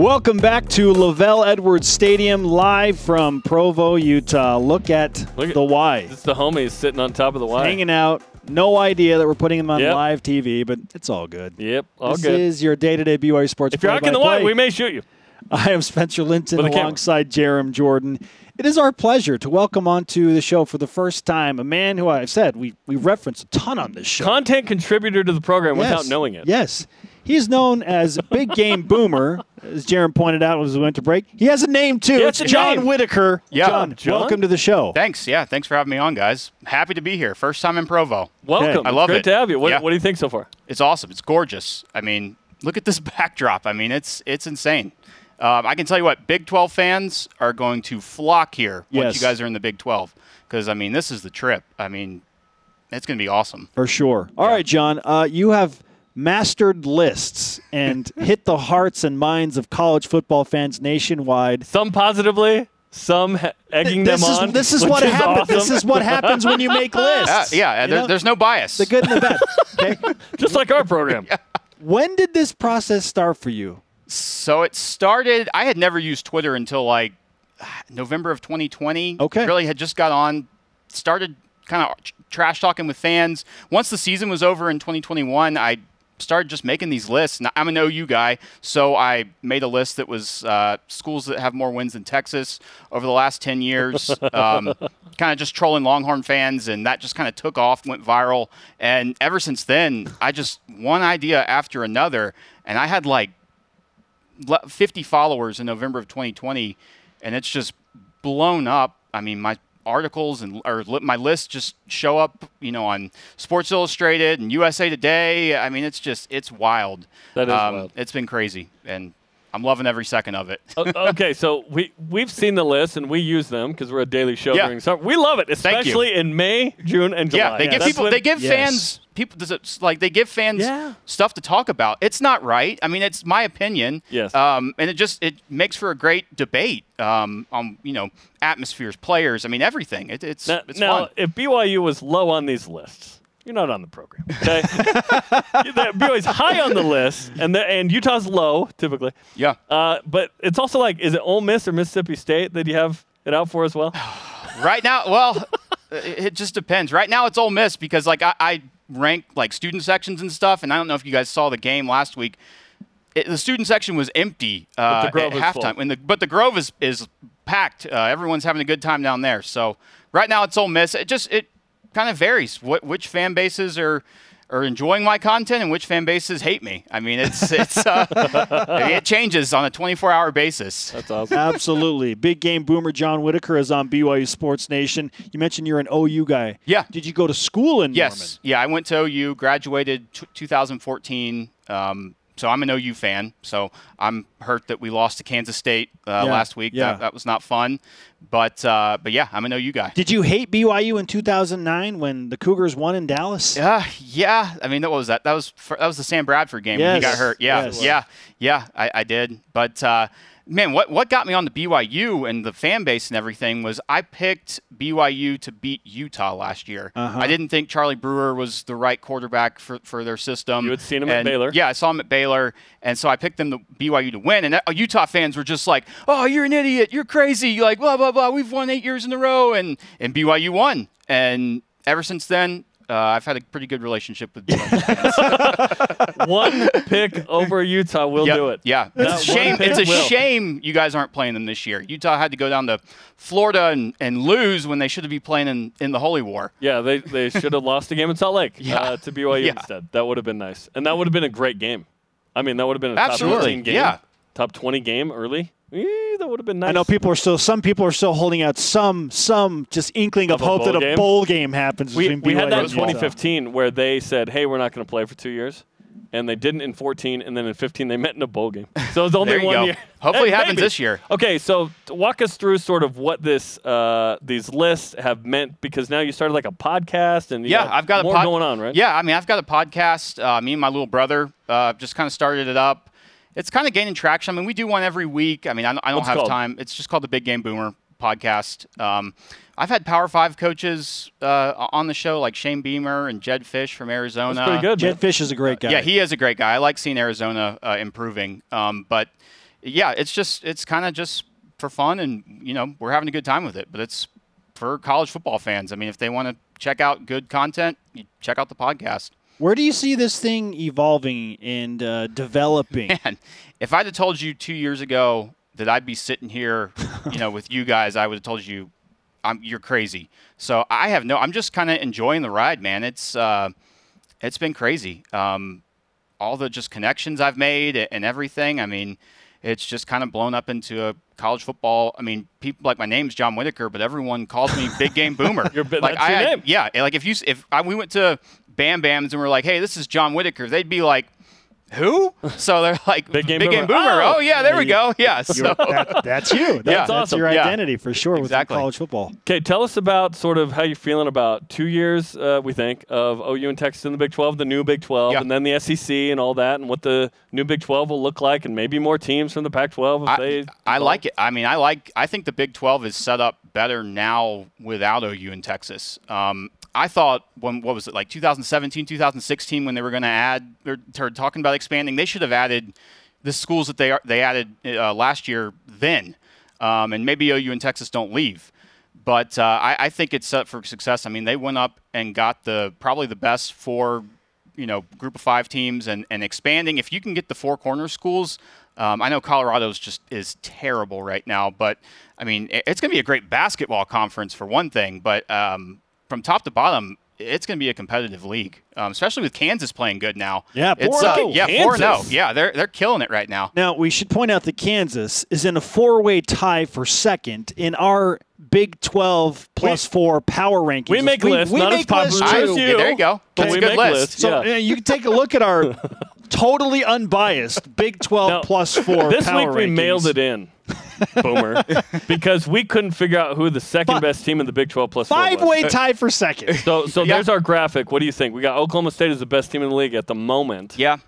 Speaker 1: Welcome back to LaVell Edwards Stadium, live from Provo, Utah. Look at
Speaker 2: Look at-
Speaker 1: the Y.
Speaker 2: It's the homies sitting on top of the Y.
Speaker 1: Hanging out. No idea that we're putting them on
Speaker 2: Yep.
Speaker 1: live TV, but it's all good.
Speaker 2: Yep, all
Speaker 1: this
Speaker 2: good.
Speaker 1: is your day-to-day BYU Sports
Speaker 2: if you're hacking the Y, we may shoot you. <laughs>
Speaker 1: I am Spencer Linton
Speaker 2: With a camera.
Speaker 1: alongside Jarom Jordan. It is our pleasure to welcome onto the show for the first time a man who I've said we, we reference a ton on this show.
Speaker 2: Content contributor to the program without knowing it.
Speaker 1: Yes. He's known as Big Game Boomer, as Jarom pointed out as we went to break. He has a name too.
Speaker 2: He
Speaker 1: it's
Speaker 2: has
Speaker 1: John
Speaker 2: name.
Speaker 1: Whitaker.
Speaker 5: Yeah.
Speaker 1: John,
Speaker 2: John?
Speaker 1: welcome to the show.
Speaker 5: Thanks. Yeah, thanks for having me on, guys. Happy to be here. First time in Provo.
Speaker 2: Welcome.
Speaker 5: I love
Speaker 2: Great
Speaker 5: it.
Speaker 2: to have you. What,
Speaker 5: Yeah.
Speaker 2: what do you think so far?
Speaker 5: It's awesome. It's gorgeous. I mean, look at this <laughs> backdrop. I mean, it's it's insane. Um, I can tell you what, Big 12 fans are going to flock here
Speaker 1: Yes.
Speaker 5: once you guys are in the Big 12 because I mean, this is the trip. I mean, it's going to be awesome.
Speaker 1: For sure. All right, John. Uh, you have mastered lists and <laughs> hit the hearts and minds of college football fans nationwide.
Speaker 2: Some positively, some egging
Speaker 1: this
Speaker 2: them
Speaker 1: is
Speaker 2: on.
Speaker 1: this is
Speaker 2: which
Speaker 1: what
Speaker 2: is
Speaker 1: happens.
Speaker 2: awesome.
Speaker 1: This is what happens when you make <laughs>
Speaker 5: Uh,
Speaker 1: lists.
Speaker 5: yeah,
Speaker 1: You
Speaker 5: there, there's no bias.
Speaker 1: the good and the bad. <laughs> Okay.
Speaker 2: just like our program.
Speaker 1: When did this process start for you?
Speaker 5: So it started. I had never used Twitter until like <sighs> November of 2020.
Speaker 1: Okay.
Speaker 5: Really had just got on, started kind of trash talking with fans. Once the season was over in 2021, I started just making these lists. And I'm an OU guy, so I made a list that was uh, schools that have more wins than Texas over the last 10 years. <laughs> um, kind of just trolling Longhorn fans, and that just kind of took off, went viral. And ever since then, I just one idea after another, and I had like 50 followers in November of 2020, and it's just blown up. I mean, my articles and or li- my lists just show up, you know, on Sports Illustrated and USA Today. I mean, it's just it's wild.
Speaker 2: That is um, wild.
Speaker 5: It's been crazy, and I'm loving every second of it. <laughs>
Speaker 2: Okay, so we we've seen the list and we use them because we're a daily show
Speaker 5: Yeah.
Speaker 2: during summer. We love it, especially in May, June, and July.
Speaker 5: Yeah, they give people
Speaker 2: when-
Speaker 5: they give
Speaker 1: Yes.
Speaker 5: fans people does it, like they give fans
Speaker 2: Yeah.
Speaker 5: stuff to talk about. It's not right. I mean, it's my opinion.
Speaker 2: Yes.
Speaker 5: Um, and it just it makes for a great debate um, on you know atmospheres, players. I mean, everything. It, it's
Speaker 2: Now,
Speaker 5: it's
Speaker 2: now,
Speaker 5: fun.
Speaker 2: if BYU was low on these lists, you're not on the program. Okay, <laughs> BYU's high on the list, and the, and Utah's low typically.
Speaker 5: Yeah.
Speaker 2: Uh, but it's also like, is it Ole Miss or Mississippi State that you have it out for as well? <sighs>
Speaker 5: Right now, well, it, it just depends. Right now, it's Ole Miss because like I, I rank like student sections and stuff, and I don't know if you guys saw the game last week. It, the student section was empty uh,
Speaker 2: the Grove
Speaker 5: at halftime, the, but the Grove is is packed. Uh, everyone's having a good time down there. So right now, it's Ole Miss. It just it kind of varies. What which fan bases are are enjoying my content and which fan bases hate me. I mean, it's <laughs> it's uh, it changes on a 24 hour basis.
Speaker 2: That's awesome.
Speaker 1: Absolutely. Big game boomer John Whitaker is on BYU Sports Nation. You mentioned you're an OU guy.
Speaker 5: Yeah.
Speaker 1: Did you go to school in
Speaker 5: Yes.
Speaker 1: Norman?
Speaker 5: Yeah, I went to OU, graduated t- 2014. Um, so I'm an OU fan. So I'm hurt that we lost to Kansas State uh,
Speaker 1: Yeah,
Speaker 5: last week.
Speaker 1: yeah.
Speaker 5: That, that was not fun. But uh, but yeah, I'm an OU guy.
Speaker 1: Did you hate BYU in 2009 when the Cougars won in Dallas?
Speaker 5: Uh, yeah. I mean, what was that? That was for, that was the Sam Bradford game when he got hurt. Yeah,
Speaker 1: Yes.
Speaker 5: yeah, yeah. I, I did. But uh, man, what what got me on the BYU and the fan base and everything was I picked BYU to beat Utah last year.
Speaker 1: Uh-huh.
Speaker 5: I didn't think Charlie Brewer was the right quarterback for, for their system.
Speaker 2: You had seen him at Baylor.
Speaker 5: Yeah, I saw him at Baylor, and so I picked them to BYU to win. And uh, Utah fans were just like, "Oh, you're an idiot! You're crazy! You're like blah blah blah. We've won eight years in a row, and and BYU won. And ever since then, uh, I've had a pretty good relationship with BYU fans. <laughs>
Speaker 2: One pick over Utah will
Speaker 5: yeah,
Speaker 2: do it.
Speaker 5: Yeah,
Speaker 2: That
Speaker 5: it's a shame.
Speaker 2: pick
Speaker 5: It's a
Speaker 2: will.
Speaker 5: shame you guys aren't playing them this year. Utah had to go down to Florida and, and lose when they should have been playing in, in the Holy War.
Speaker 2: Yeah, they, they should have lost a game in Salt Lake <laughs>
Speaker 5: Yeah.
Speaker 2: uh, to BYU
Speaker 5: Yeah.
Speaker 2: instead. That would have been nice. And that would have been a great game. I mean, that would have been a top
Speaker 5: Absolutely,
Speaker 2: 15 game.
Speaker 5: yeah.
Speaker 2: Top 20 game early. Eh, that would have been nice.
Speaker 1: I know people are still. Some people are still holding out some, some just inkling of,
Speaker 2: Of
Speaker 1: hope that a
Speaker 2: game?
Speaker 1: bowl game happens.
Speaker 2: We,
Speaker 1: between
Speaker 2: we had that in
Speaker 1: and Utah.
Speaker 2: 2015 where they said, hey, we're not going to play for two years. and they didn't in 14, and then in 15 they met in a bowl game. So it's only one
Speaker 5: go.
Speaker 2: year.
Speaker 5: Hopefully it <laughs> happens
Speaker 2: maybe.
Speaker 5: this year.
Speaker 2: Okay, so t- walk us through sort of what this uh, these lists have meant because now you started like a podcast and you
Speaker 5: Yeah, I've got
Speaker 2: more
Speaker 5: a pod-
Speaker 2: going on, right?
Speaker 5: Yeah, I mean, I've got a podcast. Uh, me and my little brother uh, just kind of started it up. It's kind of gaining traction. I mean, we do one every week. I mean, I, don't- I don't
Speaker 2: What's
Speaker 5: have
Speaker 2: called?
Speaker 5: time. It's just called the Big Game Boomer podcast. Um, I've had Power Five coaches uh, on the show, like Shane Beamer and Jedd Fisch from Arizona.
Speaker 2: That's pretty good.
Speaker 1: Jedd Fisch is a great guy.
Speaker 5: Yeah, he is a great guy. I like seeing Arizona uh, improving. Um, but yeah, it's just it's kind of just for fun, and you know we're having a good time with it. But it's for college football fans. I mean, if they want to check out good content, you check out the podcast.
Speaker 1: Where do you see this thing evolving and uh, developing? <laughs>
Speaker 5: Man, if I'd have told you two years ago that I'd be sitting here, you know, with you guys, I would have told you, I'm, you're crazy. So I have no. I'm just kind of enjoying the ride, man. It's uh, it's been crazy. Um, all the just connections I've made and everything. I mean, it's just kind of blown up into a college football. I mean, people like my name's John Whitaker, but everyone calls me Big Game Boomer. <laughs>
Speaker 2: Your bi-
Speaker 5: like
Speaker 2: that's your
Speaker 5: I had-
Speaker 2: name.
Speaker 5: yeah, like if you if I, we went to Bam Bams and we're like, hey, this is John Whitaker, they'd be like. Who? <laughs> So they're like
Speaker 2: Big Game big Boomer.
Speaker 5: Boomer.
Speaker 2: Oh!
Speaker 5: Oh, yeah, there we go. Yeah. So
Speaker 1: that, that's you. <laughs> That's, that's
Speaker 2: awesome.
Speaker 1: your
Speaker 5: Yeah.
Speaker 1: identity for sure
Speaker 5: Exactly.
Speaker 1: with college football.
Speaker 2: Okay, tell us about sort of how you're feeling about two years, uh, we think, of OU and Texas in the Big 12, the new Big 12,
Speaker 5: Yeah.
Speaker 2: and then the SEC and all that, and what the new Big 12 will look like, and maybe more teams from the Pac 12 if
Speaker 5: I,
Speaker 2: they.
Speaker 5: I like it. I mean, I like. I think the Big 12 is set up better now without OU in Texas. Um, I thought when what was it like 2017, 2016 when they were going to add or or talking about expanding, they should have added the schools that they are, they added uh, last year then, um, and maybe OU and Texas don't leave. But uh, I, I think it's set for success. I mean, they went up and got the probably the best four, you know, group of five teams, and, and expanding. If you can get the four corner schools, um, I know Colorado's just is terrible right now, but I mean, it's going to be a great basketball conference for one thing. But um, from top to bottom, it's going to be a competitive league, um, especially with Kansas playing good now.
Speaker 1: Yeah,
Speaker 5: it's
Speaker 1: 4-0.
Speaker 5: yeah, four zero.
Speaker 2: Kansas.
Speaker 5: Yeah, they're they're killing it right now.
Speaker 1: Now, we should point out that Kansas is in a four way tie for second in our Big 12 plus four power rankings.
Speaker 2: We make
Speaker 1: we,
Speaker 2: lists,
Speaker 1: we
Speaker 2: not as
Speaker 1: make
Speaker 2: popular
Speaker 1: lists
Speaker 2: as
Speaker 1: too.
Speaker 2: you.
Speaker 5: Yeah, there you go.
Speaker 2: But
Speaker 5: That's
Speaker 2: we
Speaker 5: a good
Speaker 2: make
Speaker 5: list.
Speaker 2: lists.
Speaker 1: So
Speaker 2: Yeah.
Speaker 1: uh, you can take a look at our <laughs> totally unbiased Big 12
Speaker 2: Now,
Speaker 1: plus <laughs> four
Speaker 2: This
Speaker 1: power
Speaker 2: week we
Speaker 1: rankings.
Speaker 2: mailed it in, Boomer, <laughs> because we couldn't figure out who the second
Speaker 1: Fi-
Speaker 2: best team in the Big 12 plus four
Speaker 1: Five way uh, tie for second.
Speaker 2: So, so
Speaker 5: Yeah.
Speaker 2: there's our graphic. What do you think? We got Oklahoma State as the best team in the league at the moment
Speaker 5: Yeah,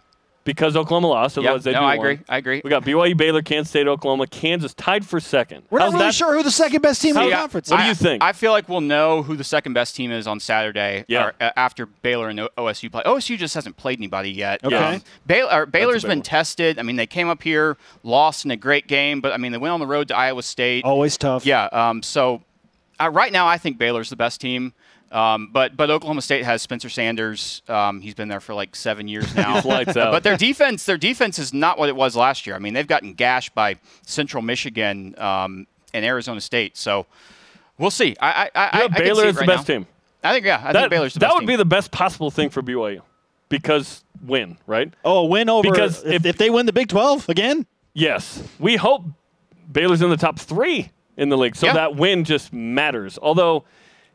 Speaker 2: because Oklahoma lost.
Speaker 5: yeah.
Speaker 2: Otherwise, they'd
Speaker 5: No,
Speaker 2: do
Speaker 5: I
Speaker 2: won.
Speaker 5: agree. I agree.
Speaker 2: We got BYU, Baylor, Kansas State, Oklahoma, Kansas tied for second.
Speaker 1: We're
Speaker 2: How's
Speaker 1: not really
Speaker 2: that?
Speaker 1: sure who the second best team in the
Speaker 5: Yeah,
Speaker 1: conference
Speaker 2: What
Speaker 1: is.
Speaker 2: do you think?
Speaker 5: I feel like we'll know who the second best team is on Saturday.
Speaker 2: Yeah.
Speaker 5: or, uh, after Baylor and OSU play. OSU just hasn't played anybody yet.
Speaker 1: Okay.
Speaker 5: Um, Baylor, or Baylor's been
Speaker 2: one.
Speaker 5: tested. I mean, they came up here, lost in a great game, but I mean, they went on the road to Iowa State.
Speaker 1: Always tough.
Speaker 5: Yeah. Um, so uh, right now, I think Baylor's the best team. Um, but but Oklahoma State has Spencer Sanders. Um, he's been there for like seven years <laughs> now.
Speaker 2: Lights <laughs> out.
Speaker 5: But their defense, their defense is not what it was last year. I mean, they've gotten gashed by Central Michigan um, and Arizona State. So we'll see. I I, I,
Speaker 2: You
Speaker 5: I
Speaker 2: have
Speaker 5: can
Speaker 2: Baylor
Speaker 5: see it
Speaker 2: is the best
Speaker 5: now.
Speaker 2: team.
Speaker 5: I think yeah. I
Speaker 2: that
Speaker 5: think Baylor's the
Speaker 2: that
Speaker 5: best
Speaker 2: would
Speaker 5: team.
Speaker 2: be the best possible thing for BYU because win, right?
Speaker 1: Oh, a win over.
Speaker 2: Because
Speaker 1: if,
Speaker 2: if-
Speaker 1: if they win the Big 12 again,
Speaker 2: Yes. We hope Baylor's in the top three in the league, so
Speaker 5: Yeah.
Speaker 2: that win just matters. Although,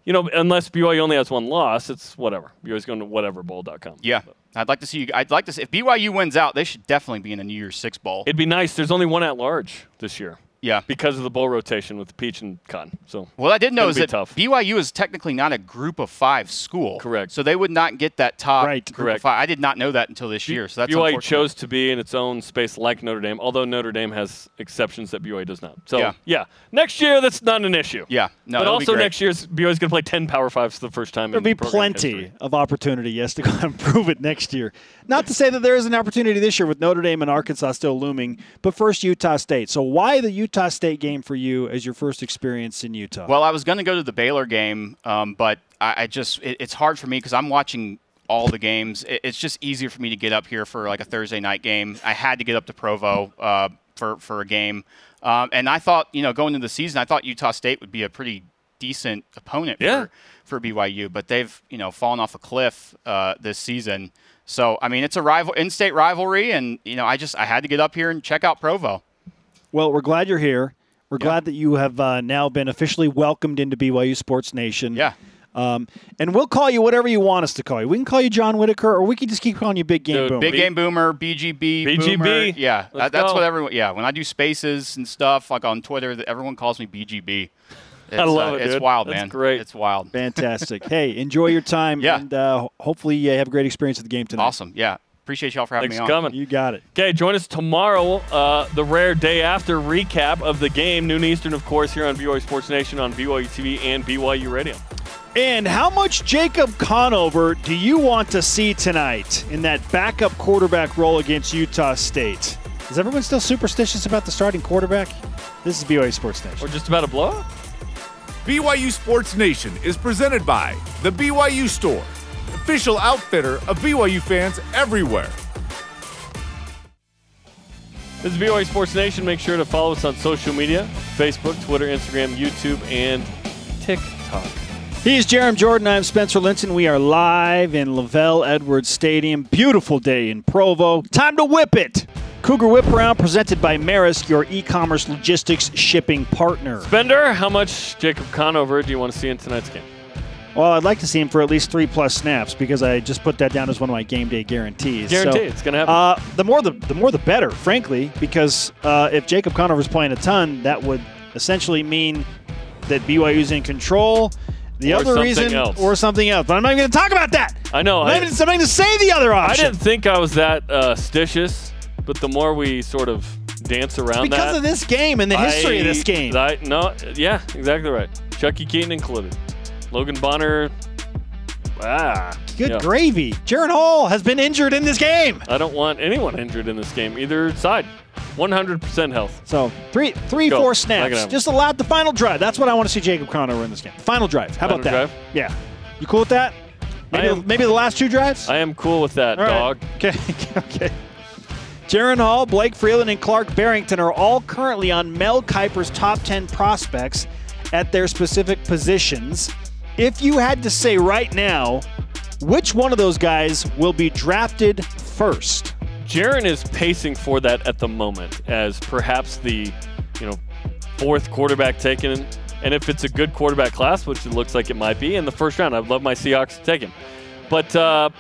Speaker 2: you know, unless BYU only has one loss, it's whatever. BYU's going to whateverbowl.com.
Speaker 5: yeah. I'd like to see you. I'd like to see if BYU wins out, they should definitely be in the New Year's Six bowl.
Speaker 2: It'd be nice. There's only one at large this year
Speaker 5: yeah.
Speaker 2: because of the bowl rotation with Peach and Cotton. So
Speaker 5: Well, I didn't know
Speaker 2: Gonna
Speaker 5: is that
Speaker 2: tough.
Speaker 5: BYU is technically not a group of five school.
Speaker 2: Correct.
Speaker 5: So they would not get that top
Speaker 1: Right.
Speaker 5: group
Speaker 2: Correct.
Speaker 5: of five. I did not know that until this year. So that's
Speaker 2: BYU
Speaker 5: unfortunate.
Speaker 2: chose to be in its own space like Notre Dame, although Notre Dame has exceptions that BYU does not. So
Speaker 5: Yeah.
Speaker 2: next year that's not an issue.
Speaker 5: Yeah. No.
Speaker 2: but
Speaker 5: it'll be
Speaker 2: also
Speaker 5: great.
Speaker 2: next year's BYU's going to play 10 Power Fives for the first time
Speaker 1: there'll
Speaker 2: in
Speaker 1: be
Speaker 2: program
Speaker 1: plenty
Speaker 2: history.
Speaker 1: of opportunity, yes, to go <laughs> and prove it next year. Not to say that there is an opportunity this year with Notre Dame and Arkansas still looming, but first Utah State. So why the Utah State game for you as your first experience in Utah?
Speaker 5: Well, I was going to go to the Baylor game, um, but I, I just it, it's hard for me because I'm watching all the games. It, it's just easier for me to get up here for like a Thursday night game. I had to get up to Provo uh, for for a game, um, and I thought you know going into the season, I thought Utah State would be a pretty decent opponent
Speaker 2: Yeah.
Speaker 5: for for BYU, but they've you know fallen off a cliff uh, this season. So I mean, it's a rival in-state rivalry, and you know I just I had to get up here and check out Provo.
Speaker 1: Well, we're glad you're here. We're glad that you have uh, now been officially welcomed into BYU Sports Nation.
Speaker 5: Yeah.
Speaker 1: Um, and we'll call you whatever you want us to call you. We can call you John Whitaker, or we can just keep calling you Big Game
Speaker 2: Dude,
Speaker 1: Boom.
Speaker 5: Big Game Boomer, BGB,
Speaker 2: BGB.
Speaker 5: Boomer. Yeah, that, that's
Speaker 2: go.
Speaker 5: what everyone. Yeah, when I do spaces and stuff like on Twitter, everyone calls me BGB. <laughs> It's,
Speaker 2: I love
Speaker 5: uh,
Speaker 2: it,
Speaker 5: It's
Speaker 2: dude.
Speaker 5: wild,
Speaker 2: That's
Speaker 5: man.
Speaker 2: great.
Speaker 5: It's wild.
Speaker 1: Fantastic. hey, enjoy your time, <laughs>
Speaker 5: Yeah.
Speaker 1: and uh, hopefully you have a great experience at the game tonight.
Speaker 5: Awesome. Yeah. Appreciate y'all for having
Speaker 2: Thanks
Speaker 5: me
Speaker 2: for
Speaker 5: on.
Speaker 2: coming.
Speaker 1: You got it.
Speaker 2: Okay, join us tomorrow, uh, the rare day after recap of the game, noon Eastern, of course, here on BYU Sports Nation on BYU TV and BYU Radio.
Speaker 1: And how much Jacob Conover do you want to see tonight in that backup quarterback role against Utah State? Is everyone still superstitious about the starting quarterback? This is BYU Sports Nation.
Speaker 2: We're just about to blow up.
Speaker 6: BYU Sports Nation is presented by The BYU Store, official outfitter of BYU fans everywhere.
Speaker 2: This is BYU Sports Nation. Make sure to follow us on social media Facebook, Twitter, Instagram, YouTube, and TikTok.
Speaker 1: He's Jarom Jordan. I'm Spencer Linton. We are live in LaVell Edwards Stadium. Beautiful day in Provo. Time to whip it. Cougar Whip Around presented by Maersk, your e-commerce logistics shipping partner.
Speaker 2: Spender, how much Jacob Conover do you want to see in tonight's game?
Speaker 1: Well, I'd like to see him for at least three plus snaps because I just put that down as one of my game day guarantees.
Speaker 2: Guarantee
Speaker 1: So,
Speaker 2: it's going to happen.
Speaker 1: Uh, the more the the more the better, frankly, because uh, if Jacob Conover's playing a ton, that would essentially mean that BYU's in control. The
Speaker 2: Or
Speaker 1: other reason,
Speaker 2: else.
Speaker 1: or something else, but I'm not even going to talk about that.
Speaker 2: I know.
Speaker 1: I'm not
Speaker 2: I,
Speaker 1: even, going to say the other option.
Speaker 2: I didn't think I was that uh, stitious, but the more we sort of dance around
Speaker 1: because
Speaker 2: that,
Speaker 1: of this game and the history
Speaker 2: I-
Speaker 1: of this game.
Speaker 2: I, no, yeah, exactly right. Chuckie Keeton included. Logan Bonner. Ah,
Speaker 1: Good
Speaker 2: yeah.
Speaker 1: gravy. Jaren Hall has been injured in this game.
Speaker 2: I don't want anyone injured in this game, either side. 100% health.
Speaker 1: So three, three,
Speaker 2: Go.
Speaker 1: four snaps. Just allowed the final drive. That's what I want to see Jacob Conover in this game. Final drive. How
Speaker 2: Final
Speaker 1: about that?
Speaker 2: drive?
Speaker 1: Yeah. You cool with that? Maybe,
Speaker 2: I am-
Speaker 1: maybe the last two drives.
Speaker 2: I am cool with that,
Speaker 1: All right.
Speaker 2: dog. <laughs>
Speaker 1: Okay. okay. Jaren Hall, Blake Freeland, and Clark Barrington are all currently on Mel Kiper's top 10 prospects at their specific positions. If you had to say right now, which one of those guys will be drafted first?
Speaker 2: Jaren is pacing for that at the moment as perhaps the, you know, fourth quarterback taken. And if it's a good quarterback class, which it looks like it might be, in the first round, I'd love my Seahawks to take him. But uh,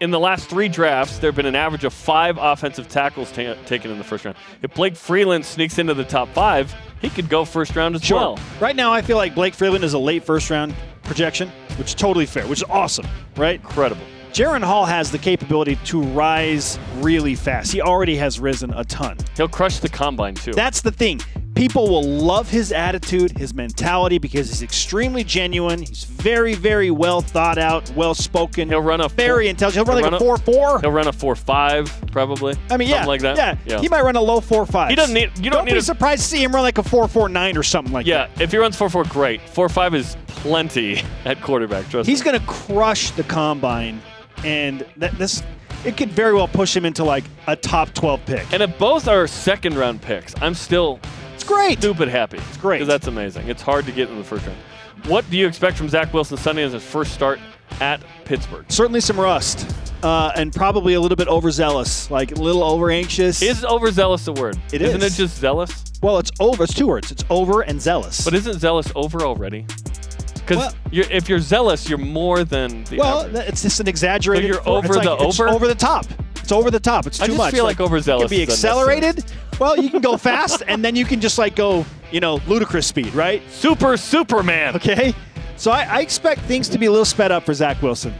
Speaker 2: in the last three drafts, there have been an average of five offensive tackles ta- taken in the first round. If Blake Freeland sneaks into the top five, he could go first round as well.
Speaker 1: Right now, I feel like Blake Freeland is a late first round projection, which is totally fair, which is awesome, right?
Speaker 2: Incredible.
Speaker 1: Jaren Hall has the capability to rise really fast. He already has risen a ton.
Speaker 2: He'll crush the combine, too.
Speaker 1: That's the thing. People will love his attitude, his mentality, because he's extremely genuine. He's very, very well thought out, well spoken.
Speaker 2: He'll run a
Speaker 1: very
Speaker 2: four-
Speaker 1: intelligent. He'll run
Speaker 2: he'll
Speaker 1: like a
Speaker 2: run a-
Speaker 1: 4 4.
Speaker 2: He'll run a 4 5, probably.
Speaker 1: I mean,
Speaker 2: Something
Speaker 1: yeah.
Speaker 2: like that.
Speaker 1: Yeah. He might run a low 4 5.
Speaker 2: He doesn't need- you don't need
Speaker 1: be
Speaker 2: a-
Speaker 1: surprised to see him run like a 4 4 9 or something like
Speaker 2: Yeah,
Speaker 1: that.
Speaker 2: Yeah, if he runs 4 4, great. 4 5 is plenty <laughs> at quarterback, trust
Speaker 1: He's
Speaker 2: me.
Speaker 1: going to crush the combine, and that, this it could very well push him into like a top 12 pick.
Speaker 2: And if both are second round picks, I'm still
Speaker 1: It's great.
Speaker 2: stupid happy. It's
Speaker 1: great.
Speaker 2: Because that's amazing. It's hard to get in the first round. What do you expect from Zach Wilson Sunday as his first start at Pittsburgh?
Speaker 1: Certainly some rust, uh, and probably a little bit overzealous, like a little over anxious.
Speaker 2: Is overzealous a word?
Speaker 1: It
Speaker 2: Isn't
Speaker 1: is.
Speaker 2: it just zealous?
Speaker 1: well, it's over. It's two words. It's over and zealous.
Speaker 2: But isn't zealous over already? Because
Speaker 1: Well-
Speaker 2: if you're zealous, you're more than the
Speaker 1: well,
Speaker 2: average.
Speaker 1: it's just an exaggerated.
Speaker 2: So you're over
Speaker 1: like-
Speaker 2: the
Speaker 1: it's
Speaker 2: over?
Speaker 1: over the top. It's over the top. It's too much.
Speaker 2: I just
Speaker 1: much.
Speaker 2: feel like overzealous
Speaker 1: It can be accelerated. Well, you can go fast, and then you can just like go, you know, ludicrous speed, right?
Speaker 2: Super Superman.
Speaker 1: Okay. So I, I expect things to be a little sped up for Zach Wilson,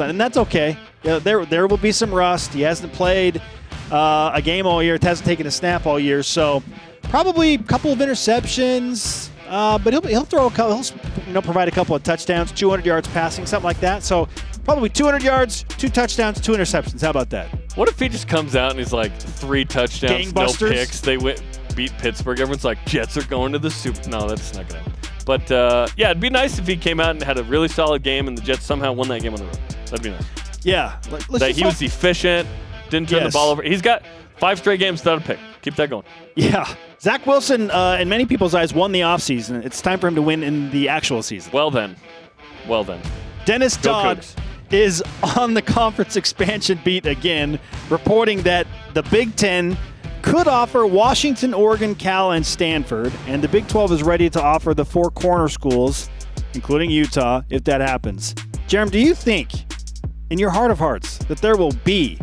Speaker 1: and that's okay. Yeah, there there will be some rust. He hasn't played uh, a game all year. It hasn't taken a snap all year, so probably a couple of interceptions. Uh, but he'll, he'll throw a couple, he'll you know provide a couple of touchdowns, 200 yards passing, something like that. So probably 200 yards, two touchdowns, two interceptions. How about that?
Speaker 2: What if he just comes out and he's like three touchdowns, no picks? They win, beat Pittsburgh. Everyone's like, Jets are going to the Super. No, that's not gonna happen. But uh, yeah, it'd be nice if he came out and had a really solid game, and the Jets somehow won that game on the road. That'd be nice.
Speaker 1: Yeah,
Speaker 2: That he
Speaker 1: hope-
Speaker 2: was efficient, didn't turn
Speaker 1: Yes.
Speaker 2: the ball over. He's got five straight games without a pick. Keep that going.
Speaker 1: Yeah. Zach Wilson, uh, in many people's eyes, won the offseason. It's time for him to win in the actual season.
Speaker 2: Well then, well then.
Speaker 1: Dennis
Speaker 2: Go
Speaker 1: Dodd
Speaker 2: Cougs.
Speaker 1: Is on the conference expansion beat again, reporting that the Big Ten could offer Washington, Oregon, Cal, and Stanford, and the Big 12 is ready to offer the four corner schools including Utah, if that happens. Jeremy, do you think, in your heart of hearts, that there will be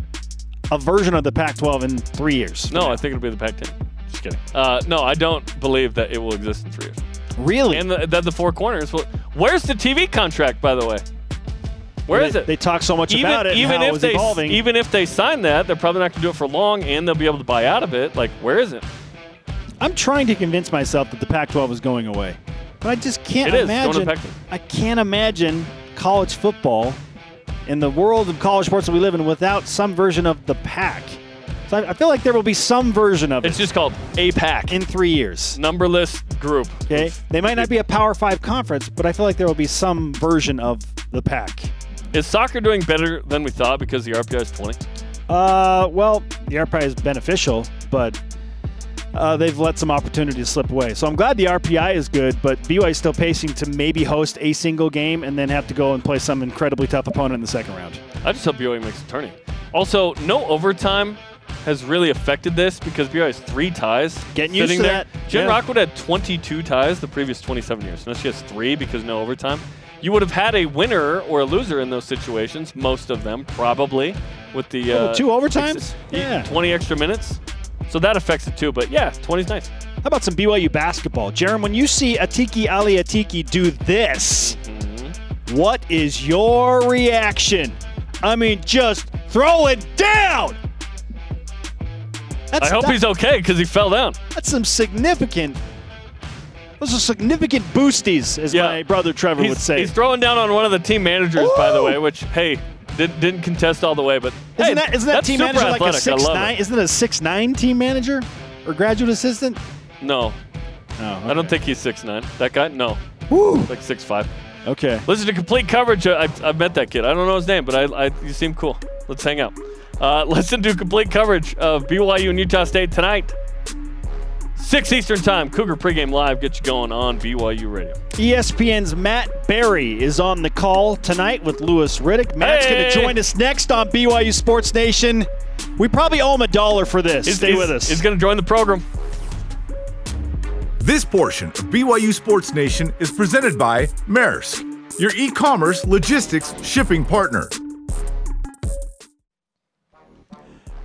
Speaker 1: a version of the Pac 12 in three years?
Speaker 2: No, I think it'll be the Pac 10. Just kidding. Uh, no, I don't believe that it will exist in three years.
Speaker 1: Really?
Speaker 2: And the, that the four corners. Will, where's the TV contract, by the way? Where
Speaker 1: they,
Speaker 2: is it?
Speaker 1: They talk so much
Speaker 2: even
Speaker 1: about it.
Speaker 2: even if they
Speaker 1: evolving.
Speaker 2: even if they sign that, they're probably not going to do it for long, and they'll be able to buy out of it. Like, where is it?
Speaker 1: I'm trying to convince myself that the Pac-12 is going away, but I just can't
Speaker 2: It is going to
Speaker 1: imagine.
Speaker 2: Pac-12.
Speaker 1: I can't imagine college football in the world of college sports that we live in without some version of the Pac. So I, I feel like there will be some version of
Speaker 2: It's
Speaker 1: it It's
Speaker 2: just called APAC,
Speaker 1: in three years.
Speaker 2: numberless group.
Speaker 1: Okay, they might not be a Power Five conference, but I feel like there will be some version of the Pac.
Speaker 2: Is soccer doing better than we thought because the RPI is 20?
Speaker 1: Uh, well, the RPI is beneficial, but uh, they've let some opportunities slip away. So I'm glad the RPI is good, but BYU is still pacing to maybe host a single game and then have to go and play some incredibly tough opponent in the second round.
Speaker 2: I just hope BYU makes a turning. Also, no overtime has really affected this because BYU has three ties.
Speaker 1: Getting used to
Speaker 2: there.
Speaker 1: that,
Speaker 2: Jen
Speaker 1: yeah.
Speaker 2: Rockwood had 22 ties the previous 27 years. Now she has three because no overtime. You would have had a winner or a loser in those situations, most of them probably, with the
Speaker 1: Oh,
Speaker 2: uh,
Speaker 1: two overtimes?
Speaker 2: six-
Speaker 1: Yeah.
Speaker 2: 20 extra minutes. So that affects it too. But yeah, 20's nice.
Speaker 1: How about some BYU basketball? Jarom, when you see Atiki Ally Atiki do this,
Speaker 2: Mm-hmm.
Speaker 1: what is your reaction? I mean, just throw it down! That's,
Speaker 2: I hope
Speaker 1: that-
Speaker 2: he's okay because he fell down.
Speaker 1: That's some significant. Those are significant boosties, as
Speaker 2: Yeah.
Speaker 1: my brother Trevor
Speaker 2: He's,
Speaker 1: would say.
Speaker 2: he's throwing down on one of the team managers, by the way, which hey didn't didn't contest all the way, but
Speaker 1: isn't
Speaker 2: hey,
Speaker 1: that isn't that team manager like a
Speaker 2: athletic.
Speaker 1: six nine?
Speaker 2: it.
Speaker 1: Isn't it a six nine team manager or graduate assistant?
Speaker 2: No,
Speaker 1: Oh,
Speaker 2: I don't think he's six nine. That guy, no,
Speaker 1: Woo.
Speaker 2: like six five.
Speaker 1: Okay.
Speaker 2: Listen to complete coverage. I, I've, I've met that kid. I don't know his name, but I, I you seem cool. Let's hang out. Uh, <laughs> listen to complete coverage of BYU and Utah State tonight. 6 Eastern Time, Cougar pregame live. gets you going on BYU Radio.
Speaker 1: ESPN's Matt Barrie is on the call tonight with Louis Riddick. Matt's going to join us next on BYU Sports Nation. We probably owe him a dollar for this. Stay with us.
Speaker 2: He's going to join the program.
Speaker 6: This portion of BYU Sports Nation is presented by Maersk, your e commerce logistics shipping partner.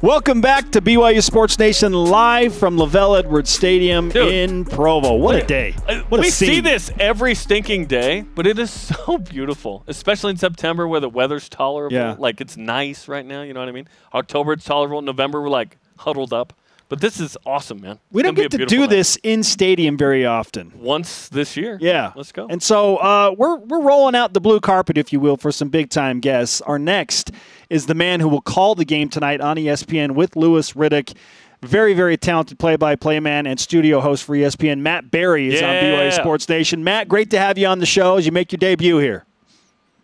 Speaker 1: Welcome back to BYU Sports Nation live from LaVell Edwards Stadium
Speaker 2: Dude.
Speaker 1: in Provo. What a day.
Speaker 2: Uh,
Speaker 1: What a
Speaker 2: we
Speaker 1: scene.
Speaker 2: see this every stinking day, but it is <laughs> so beautiful, especially in September where the weather's tolerable.
Speaker 1: Yeah.
Speaker 2: Like it's nice right now, you know what I mean? October it's tolerable. November we're like huddled up. But this is awesome, man.
Speaker 1: We don't get to do
Speaker 2: night.
Speaker 1: this in stadium very often.
Speaker 2: once this year.
Speaker 1: Yeah.
Speaker 2: Let's go.
Speaker 1: And so uh, we're we're rolling out the blue carpet, if you will, for some big time guests. Our next is the man who will call the game tonight on ESPN with Louis Riddick. Very, very talented play-by-play man and studio host for ESPN. Matt Barrie is on
Speaker 2: Yeah.
Speaker 1: BYU Sports Nation. Matt, great to have you on the show as you make your debut here.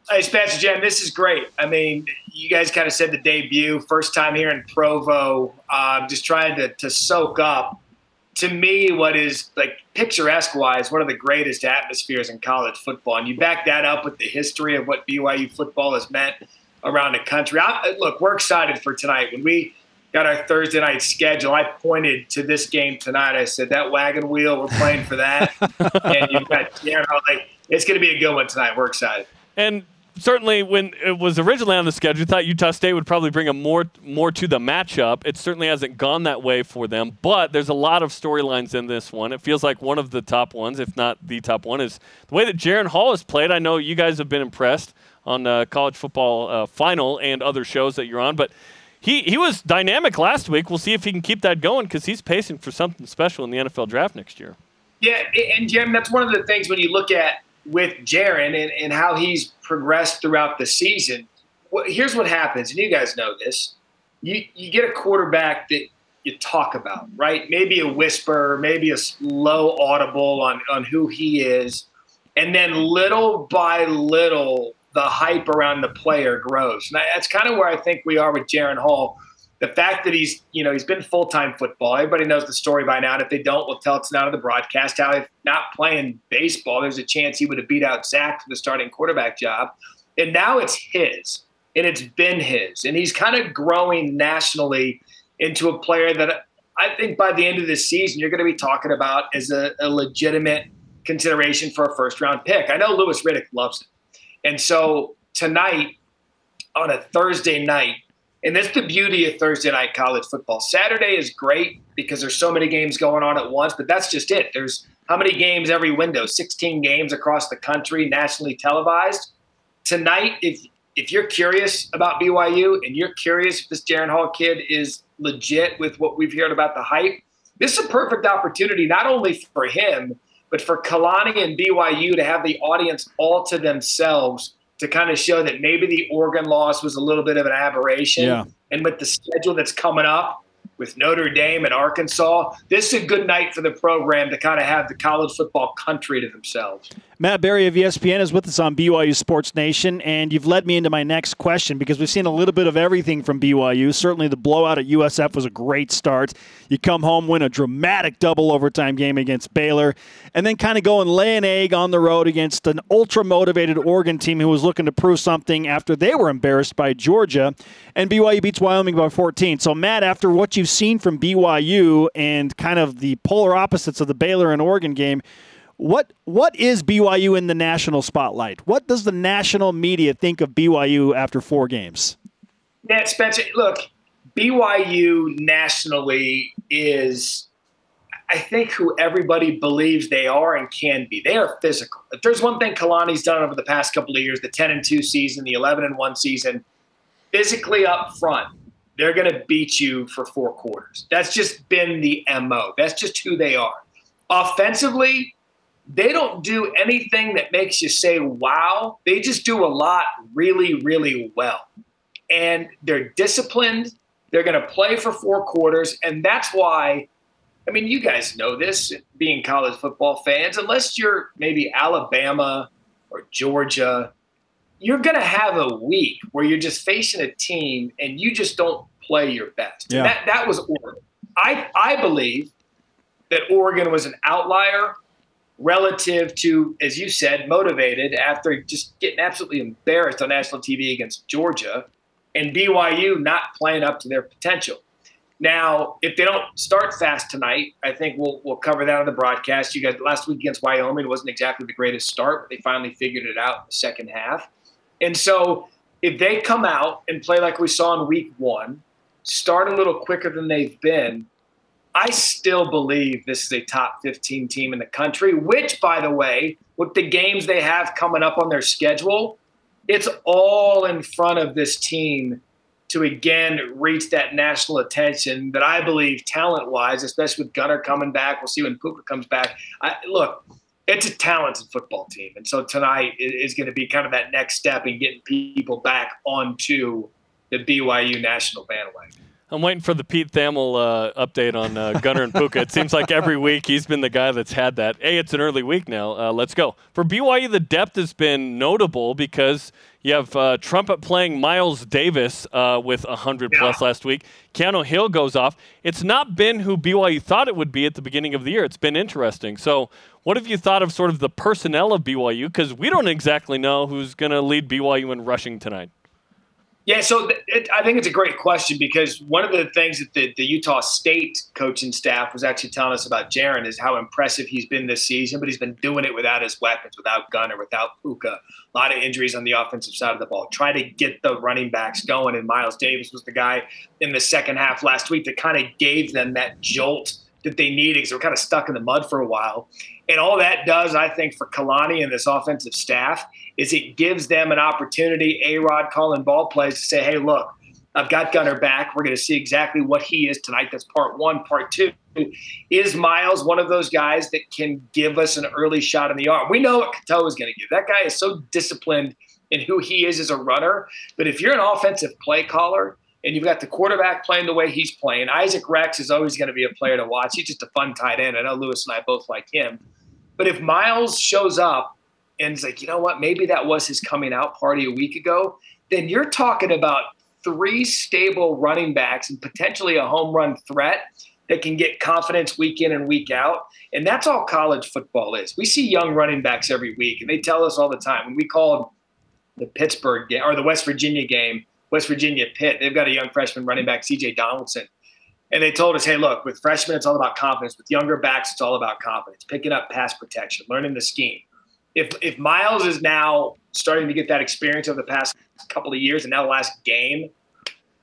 Speaker 7: Hey, Spencer Jam, this is great. I mean, you guys kind of said the debut, first time here in Provo. Um, just trying to, to soak up, to me, what is like picturesque wise, one of the greatest atmospheres in college football. And you back that up with the history of what BYU football has meant around the country. I, look, we're excited for tonight. When we got our Thursday night schedule, I pointed to this game tonight. I said, that wagon wheel, we're playing for that. <laughs> and you've got, you know, like, it's going to be a good one tonight. We're excited.
Speaker 2: And certainly, when it was originally on the schedule, you thought Utah State would probably bring a more more to the matchup. It certainly hasn't gone that way for them, but there's a lot of storylines in this one. It feels like one of the top ones, if not the top one, is the way that Jaren Hall has played. I know you guys have been impressed on uh, college football uh, final and other shows that you're on, but. He, he was dynamic last week. We'll see if he can keep that going because he's pacing for something special in the NFL draft next year.
Speaker 7: Yeah, and Jim, that's one of the things when you look at with Jaren and, and how he's progressed throughout the season. Here's what happens, and you guys know this. You you get a quarterback that you talk about, right? Maybe a whisper, maybe a low audible on on who he is, and then little by little, the hype around the player grows. And that's kind of where I think we are with Jaren Hall the fact that he's you know he's been full time football. Everybody knows the story by now. And if they don't, we'll tell it's not on the broadcast. How if not playing baseball, there's a chance he would have beat out Zach for the starting quarterback job. And now it's his, and it's been his, and he's kind of growing nationally into a player that I think by the end of this season you're going to be talking about as a, a legitimate consideration for a first round pick. I know Louis Riddick loves it. And so tonight, on a Thursday night, and that's the beauty of Thursday night college football. Saturday is great because there's so many games going on at once, but that's just it. There's how many games every window? 16 games across the country, nationally televised. Tonight, if if you're curious about BYU and you're curious if this Jaren Hall kid is legit with what we've heard about the hype, this is a perfect opportunity not only for him, but for Kalani and BYU to have the audience all to themselves to kind of show that maybe the Oregon loss was a little bit of an aberration.
Speaker 1: Yeah.
Speaker 7: And with the schedule that's coming up with Notre Dame and Arkansas, this is a good night for the program to kind of have the college football country to themselves.
Speaker 1: Matt Barrie of ESPN is with us on BYU Sports Nation, and you've led me into my next question because we've seen a little bit of everything from BYU. Certainly, the blowout at USF was a great start. You come home, win a dramatic double overtime game against Baylor, and then kind of go and lay an egg on the road against an ultra motivated Oregon team who was looking to prove something after they were embarrassed by Georgia. And BYU beats Wyoming by 14. So, Matt, after what you've seen from BYU and kind of the polar opposites of the Baylor and Oregon game, what what is BYU in the national spotlight? What does the national media think of BYU after four games?
Speaker 7: Yeah, Spencer, look, BYU nationally is I think who everybody believes they are and can be. They are physical. If there's one thing Kalani's done over the past couple of years, the 10 and 2 season, the 11 and 1 season, physically up front, they're going to beat you for four quarters. That's just been the MO. That's just who they are. Offensively, they don't do anything that makes you say, wow. They just do a lot really, really well. And they're disciplined. They're going to play for four quarters. And that's why, I mean, you guys know this, being college football fans, unless you're maybe Alabama or Georgia, you're going to have a week where you're just facing a team and you just don't play your best.
Speaker 1: Yeah.
Speaker 7: That, that was Oregon. I, I believe that Oregon was an outlier relative to, as you said, motivated after just getting absolutely embarrassed on national TV against Georgia and BYU not playing up to their potential. Now, if they don't start fast tonight, I think we'll we'll cover that on the broadcast. You guys last week against Wyoming wasn't exactly the greatest start, but they finally figured it out in the second half. And so if they come out and play like we saw in week one, start a little quicker than they've been, I still believe this is a top 15 team in the country, which, by the way, with the games they have coming up on their schedule, it's all in front of this team to again reach that national attention that I believe talent wise, especially with Gunnar coming back. We'll see when Puka comes back. I, look, it's a talented football team. And so tonight is going to be kind of that next step in getting people back onto the BYU national bandwagon.
Speaker 2: I'm waiting for the Pete Thamel uh, update on uh, Gunnar and Puka. It seems like every week he's been the guy that's had that. Hey, it's an early week now. Uh, let's go. For BYU, the depth has been notable because you have uh, Trumpet playing Miles Davis uh, with 100
Speaker 7: Yeah.
Speaker 2: plus last week. Keanu Hill goes off. It's not been who BYU thought it would be at the beginning of the year. It's been interesting. So, what have you thought of sort of the personnel of BYU? Because we don't exactly know who's going to lead BYU in rushing tonight.
Speaker 7: Yeah, so it, I think it's a great question because one of the things that the, the Utah State coaching staff was actually telling us about Jaren is how impressive he's been this season, but he's been doing it without his weapons, without Gunnar, without Puka. A lot of injuries on the offensive side of the ball. Try to get the running backs going, and Miles Davis was the guy in the second half last week that kind of gave them that jolt that they needed because they were kind of stuck in the mud for a while. And all that does, I think, for Kalani and this offensive staff is it gives them an opportunity, A Rod calling ball plays to say, hey, look, I've got Gunnar back. We're going to see exactly what he is tonight. That's part one. Part two is Miles one of those guys that can give us an early shot in the arm? We know what Cato is going to give. That guy is so disciplined in who he is as a runner. But if you're an offensive play caller and you've got the quarterback playing the way he's playing, Isaac Rex is always going to be a player to watch. He's just a fun tight end. I know Louis and I both like him. But if Miles shows up and is like, you know what, maybe that was his coming out party a week ago, then you're talking about three stable running backs and potentially a home run threat that can get confidence week in and week out. And that's all college football is. We see young running backs every week, and they tell us all the time. When we called the Pittsburgh game or the West Virginia game, West Virginia Pitt, they've got a young freshman running back, CJ Donaldson. And they told us, hey, look, with freshmen, it's all about confidence. With younger backs, it's all about confidence, picking up pass protection, learning the scheme. If, if Miles is now starting to get that experience over the past couple of years and now the last game,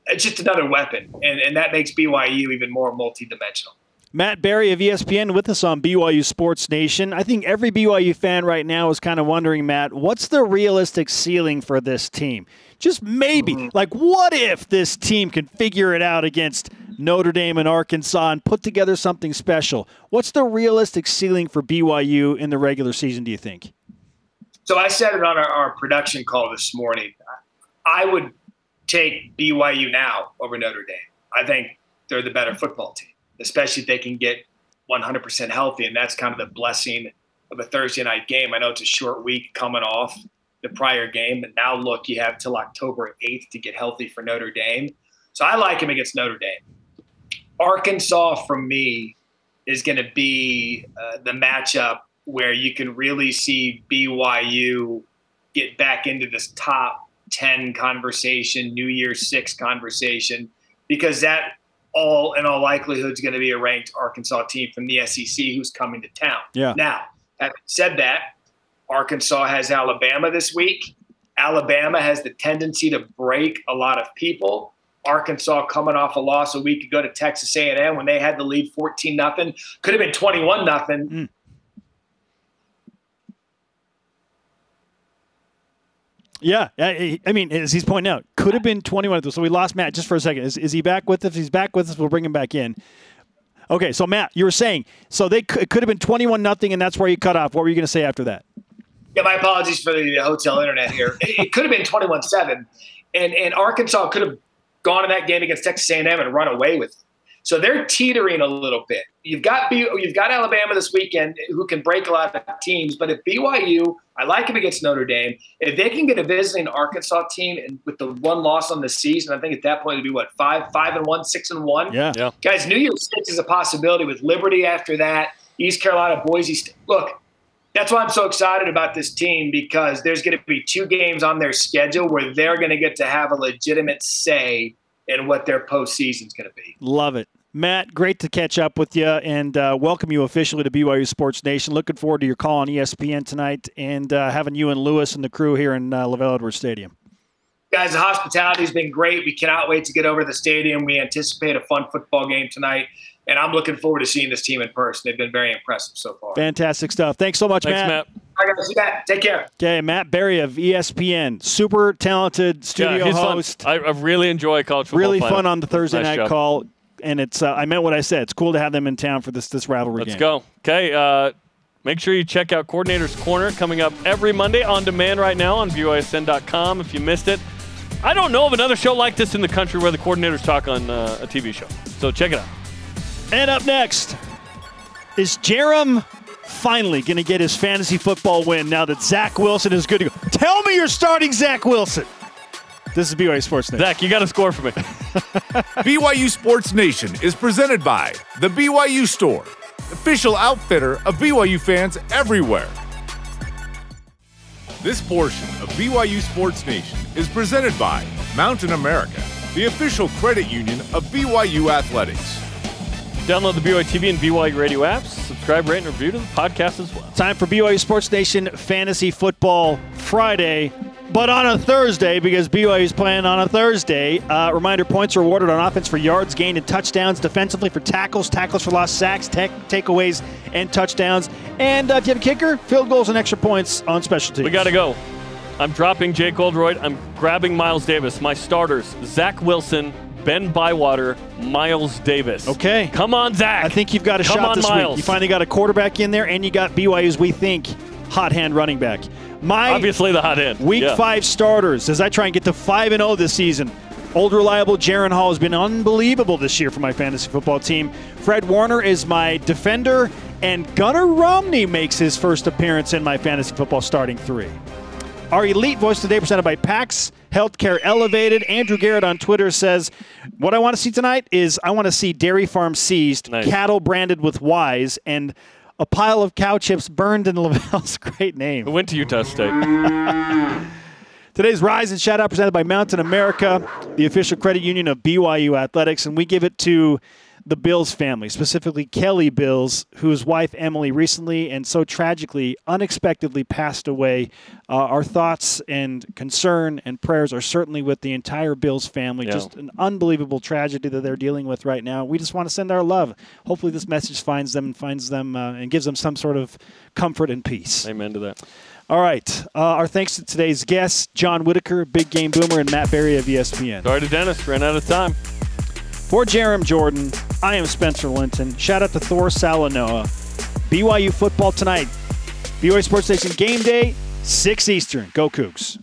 Speaker 7: it's just another weapon. And, and that makes BYU even more multidimensional.
Speaker 1: Matt Barrie of ESPN with us on BYU Sports Nation. I think every BYU fan right now is kind of wondering, Matt, what's the realistic ceiling for this team? Just maybe. Mm-hmm. Like, what if this team can figure it out against Notre Dame and Arkansas and put together something special? What's the realistic ceiling for BYU in the regular season, do you think?
Speaker 7: So I said it on our, our production call this morning. I would take BYU now over Notre Dame. I think they're the better football team especially if they can get 100% healthy. And that's kind of the blessing of a Thursday night game. I know it's a short week coming off the prior game, but now look, you have till October 8th to get healthy for Notre Dame. So I like him against Notre Dame. Arkansas, for me, is going to be uh, the matchup where you can really see BYU get back into this top 10 conversation, New Year's Six conversation, because that all in all likelihood is going to be a ranked Arkansas team from the SEC who's coming to town.
Speaker 1: Yeah.
Speaker 7: Now, having said that, Arkansas has Alabama this week. Alabama has the tendency to break a lot of people. Arkansas coming off a loss a week ago to Texas A&M when they had the lead 14 nothing, could have been 21 nothing. Mm.
Speaker 1: Yeah, I mean, as he's pointing out, could have been 21. So we lost Matt just for a second. Is, is he back with us? He's back with us, we'll bring him back in. Okay, so Matt, you were saying so they could, it could have been 21 nothing, and that's where you cut off. What were you going to say after that?
Speaker 7: Yeah, my apologies for the uh, hotel internet here. <laughs> it, it could have been 21 seven, and and Arkansas could have gone in that game against Texas A&M and run away with it. So they're teetering a little bit. You've got B, you've got Alabama this weekend who can break a lot of teams, but if BYU, I like him against Notre Dame. If they can get a visiting Arkansas team and with the one loss on the season, I think at that point it'd be what five, five and one, six and one.
Speaker 1: Yeah, yeah.
Speaker 7: Guys, New Year's Six is a possibility with Liberty after that. East Carolina, Boise. State. Look, that's why I'm so excited about this team because there's going to be two games on their schedule where they're going to get to have a legitimate say in what their postseason is going to be.
Speaker 1: Love it. Matt, great to catch up with you and uh, welcome you officially to BYU Sports Nation. Looking forward to your call on ESPN tonight and uh, having you and Louis and the crew here in uh, LaVell Edwards Stadium.
Speaker 7: Guys, the hospitality has been great. We cannot wait to get over to the stadium. We anticipate a fun football game tonight, and I'm looking forward to seeing this team in person. They've been very impressive so far.
Speaker 1: Fantastic stuff. Thanks so much,
Speaker 2: Thanks,
Speaker 1: Matt.
Speaker 2: Matt.
Speaker 7: All right, guys. See that. Take care.
Speaker 1: Okay, Matt Barrie of ESPN, super talented studio
Speaker 2: yeah,
Speaker 1: host.
Speaker 2: Fun. I, I, really enjoy college football.
Speaker 1: Really fun on the Thursday
Speaker 2: nice
Speaker 1: night
Speaker 2: job.
Speaker 1: call and it's uh, I meant what I said. It's cool to have them in town for this this rivalry
Speaker 2: Let's
Speaker 1: game.
Speaker 2: go. Okay, uh, make sure you check out Coordinator's Corner coming up every Monday on demand right now on BYSN.com. If you missed it, I don't know of another show like this in the country where the coordinators talk on uh, a TV show. So check it out.
Speaker 1: And up next is Jarom finally going to get his fantasy football win now that Zach Wilson is good to go. Tell me you're starting Zach Wilson. This is BYU Sports Nation.
Speaker 2: Zach, you got to score for me. <laughs>
Speaker 6: BYU Sports Nation is presented by The BYU Store, official outfitter of BYU fans everywhere. This portion of BYU Sports Nation is presented by Mountain America, the official credit union of BYU Athletics.
Speaker 2: Download the BYU TV and BYU radio apps. Subscribe, rate, and review to the podcast as well.
Speaker 1: Time for BYU Sports Nation Fantasy Football Friday but on a Thursday because BYU is playing on a Thursday. Uh, reminder: points are awarded on offense for yards gained and touchdowns, defensively for tackles, tackles for lost sacks, tech, takeaways, and touchdowns. And uh, if you have a kicker, field goals and extra points on special teams.
Speaker 2: We got to go. I'm dropping Jake Oldroyd. I'm grabbing Miles Davis. My starters: Zach Wilson, Ben Bywater, Miles Davis.
Speaker 1: Okay.
Speaker 2: Come on, Zach.
Speaker 1: I think you've got a
Speaker 2: Come
Speaker 1: shot
Speaker 2: on,
Speaker 1: this
Speaker 2: Miles.
Speaker 1: week. You finally got a quarterback in there, and you got BYU's we think hot hand running back. My
Speaker 2: obviously the hot end.
Speaker 1: Week
Speaker 2: yeah.
Speaker 1: five starters as I try and get to five and zero this season. Old reliable Jaren Hall has been unbelievable this year for my fantasy football team. Fred Warner is my defender, and Gunnar Romney makes his first appearance in my fantasy football starting three. Our elite voice today presented by PAX Healthcare Elevated. Andrew Garrett on Twitter says, "What I want to see tonight is I want to see dairy farm seized,
Speaker 2: nice.
Speaker 1: cattle branded with Y's, and." A pile of cow chips burned in <laughs> LaVell's great name.
Speaker 2: We went to Utah State. <laughs>
Speaker 1: Today's Rise and Shout Out presented by Mountain America, the official credit union of BYU Athletics, and we give it to the Bills family, specifically Kelly Bills, whose wife Emily recently and so tragically, unexpectedly passed away. Uh, our thoughts and concern and prayers are certainly with the entire Bills family.
Speaker 2: Yeah.
Speaker 1: Just an unbelievable tragedy that they're dealing with right now. We just want to send our love. Hopefully, this message finds them and finds them uh, and gives them some sort of comfort and peace.
Speaker 2: Amen to that.
Speaker 1: All right. Uh, our thanks to today's guests, John Whitaker, Big Game Boomer, and Matt Barrie of ESPN.
Speaker 2: Sorry to Dennis, ran out of time.
Speaker 1: For Jarom Jordan, I am Spencer Linton. Shout out to Thor Salanoa. BYU football tonight. BYU Sports Station game day, 6 Eastern. Go Cougs.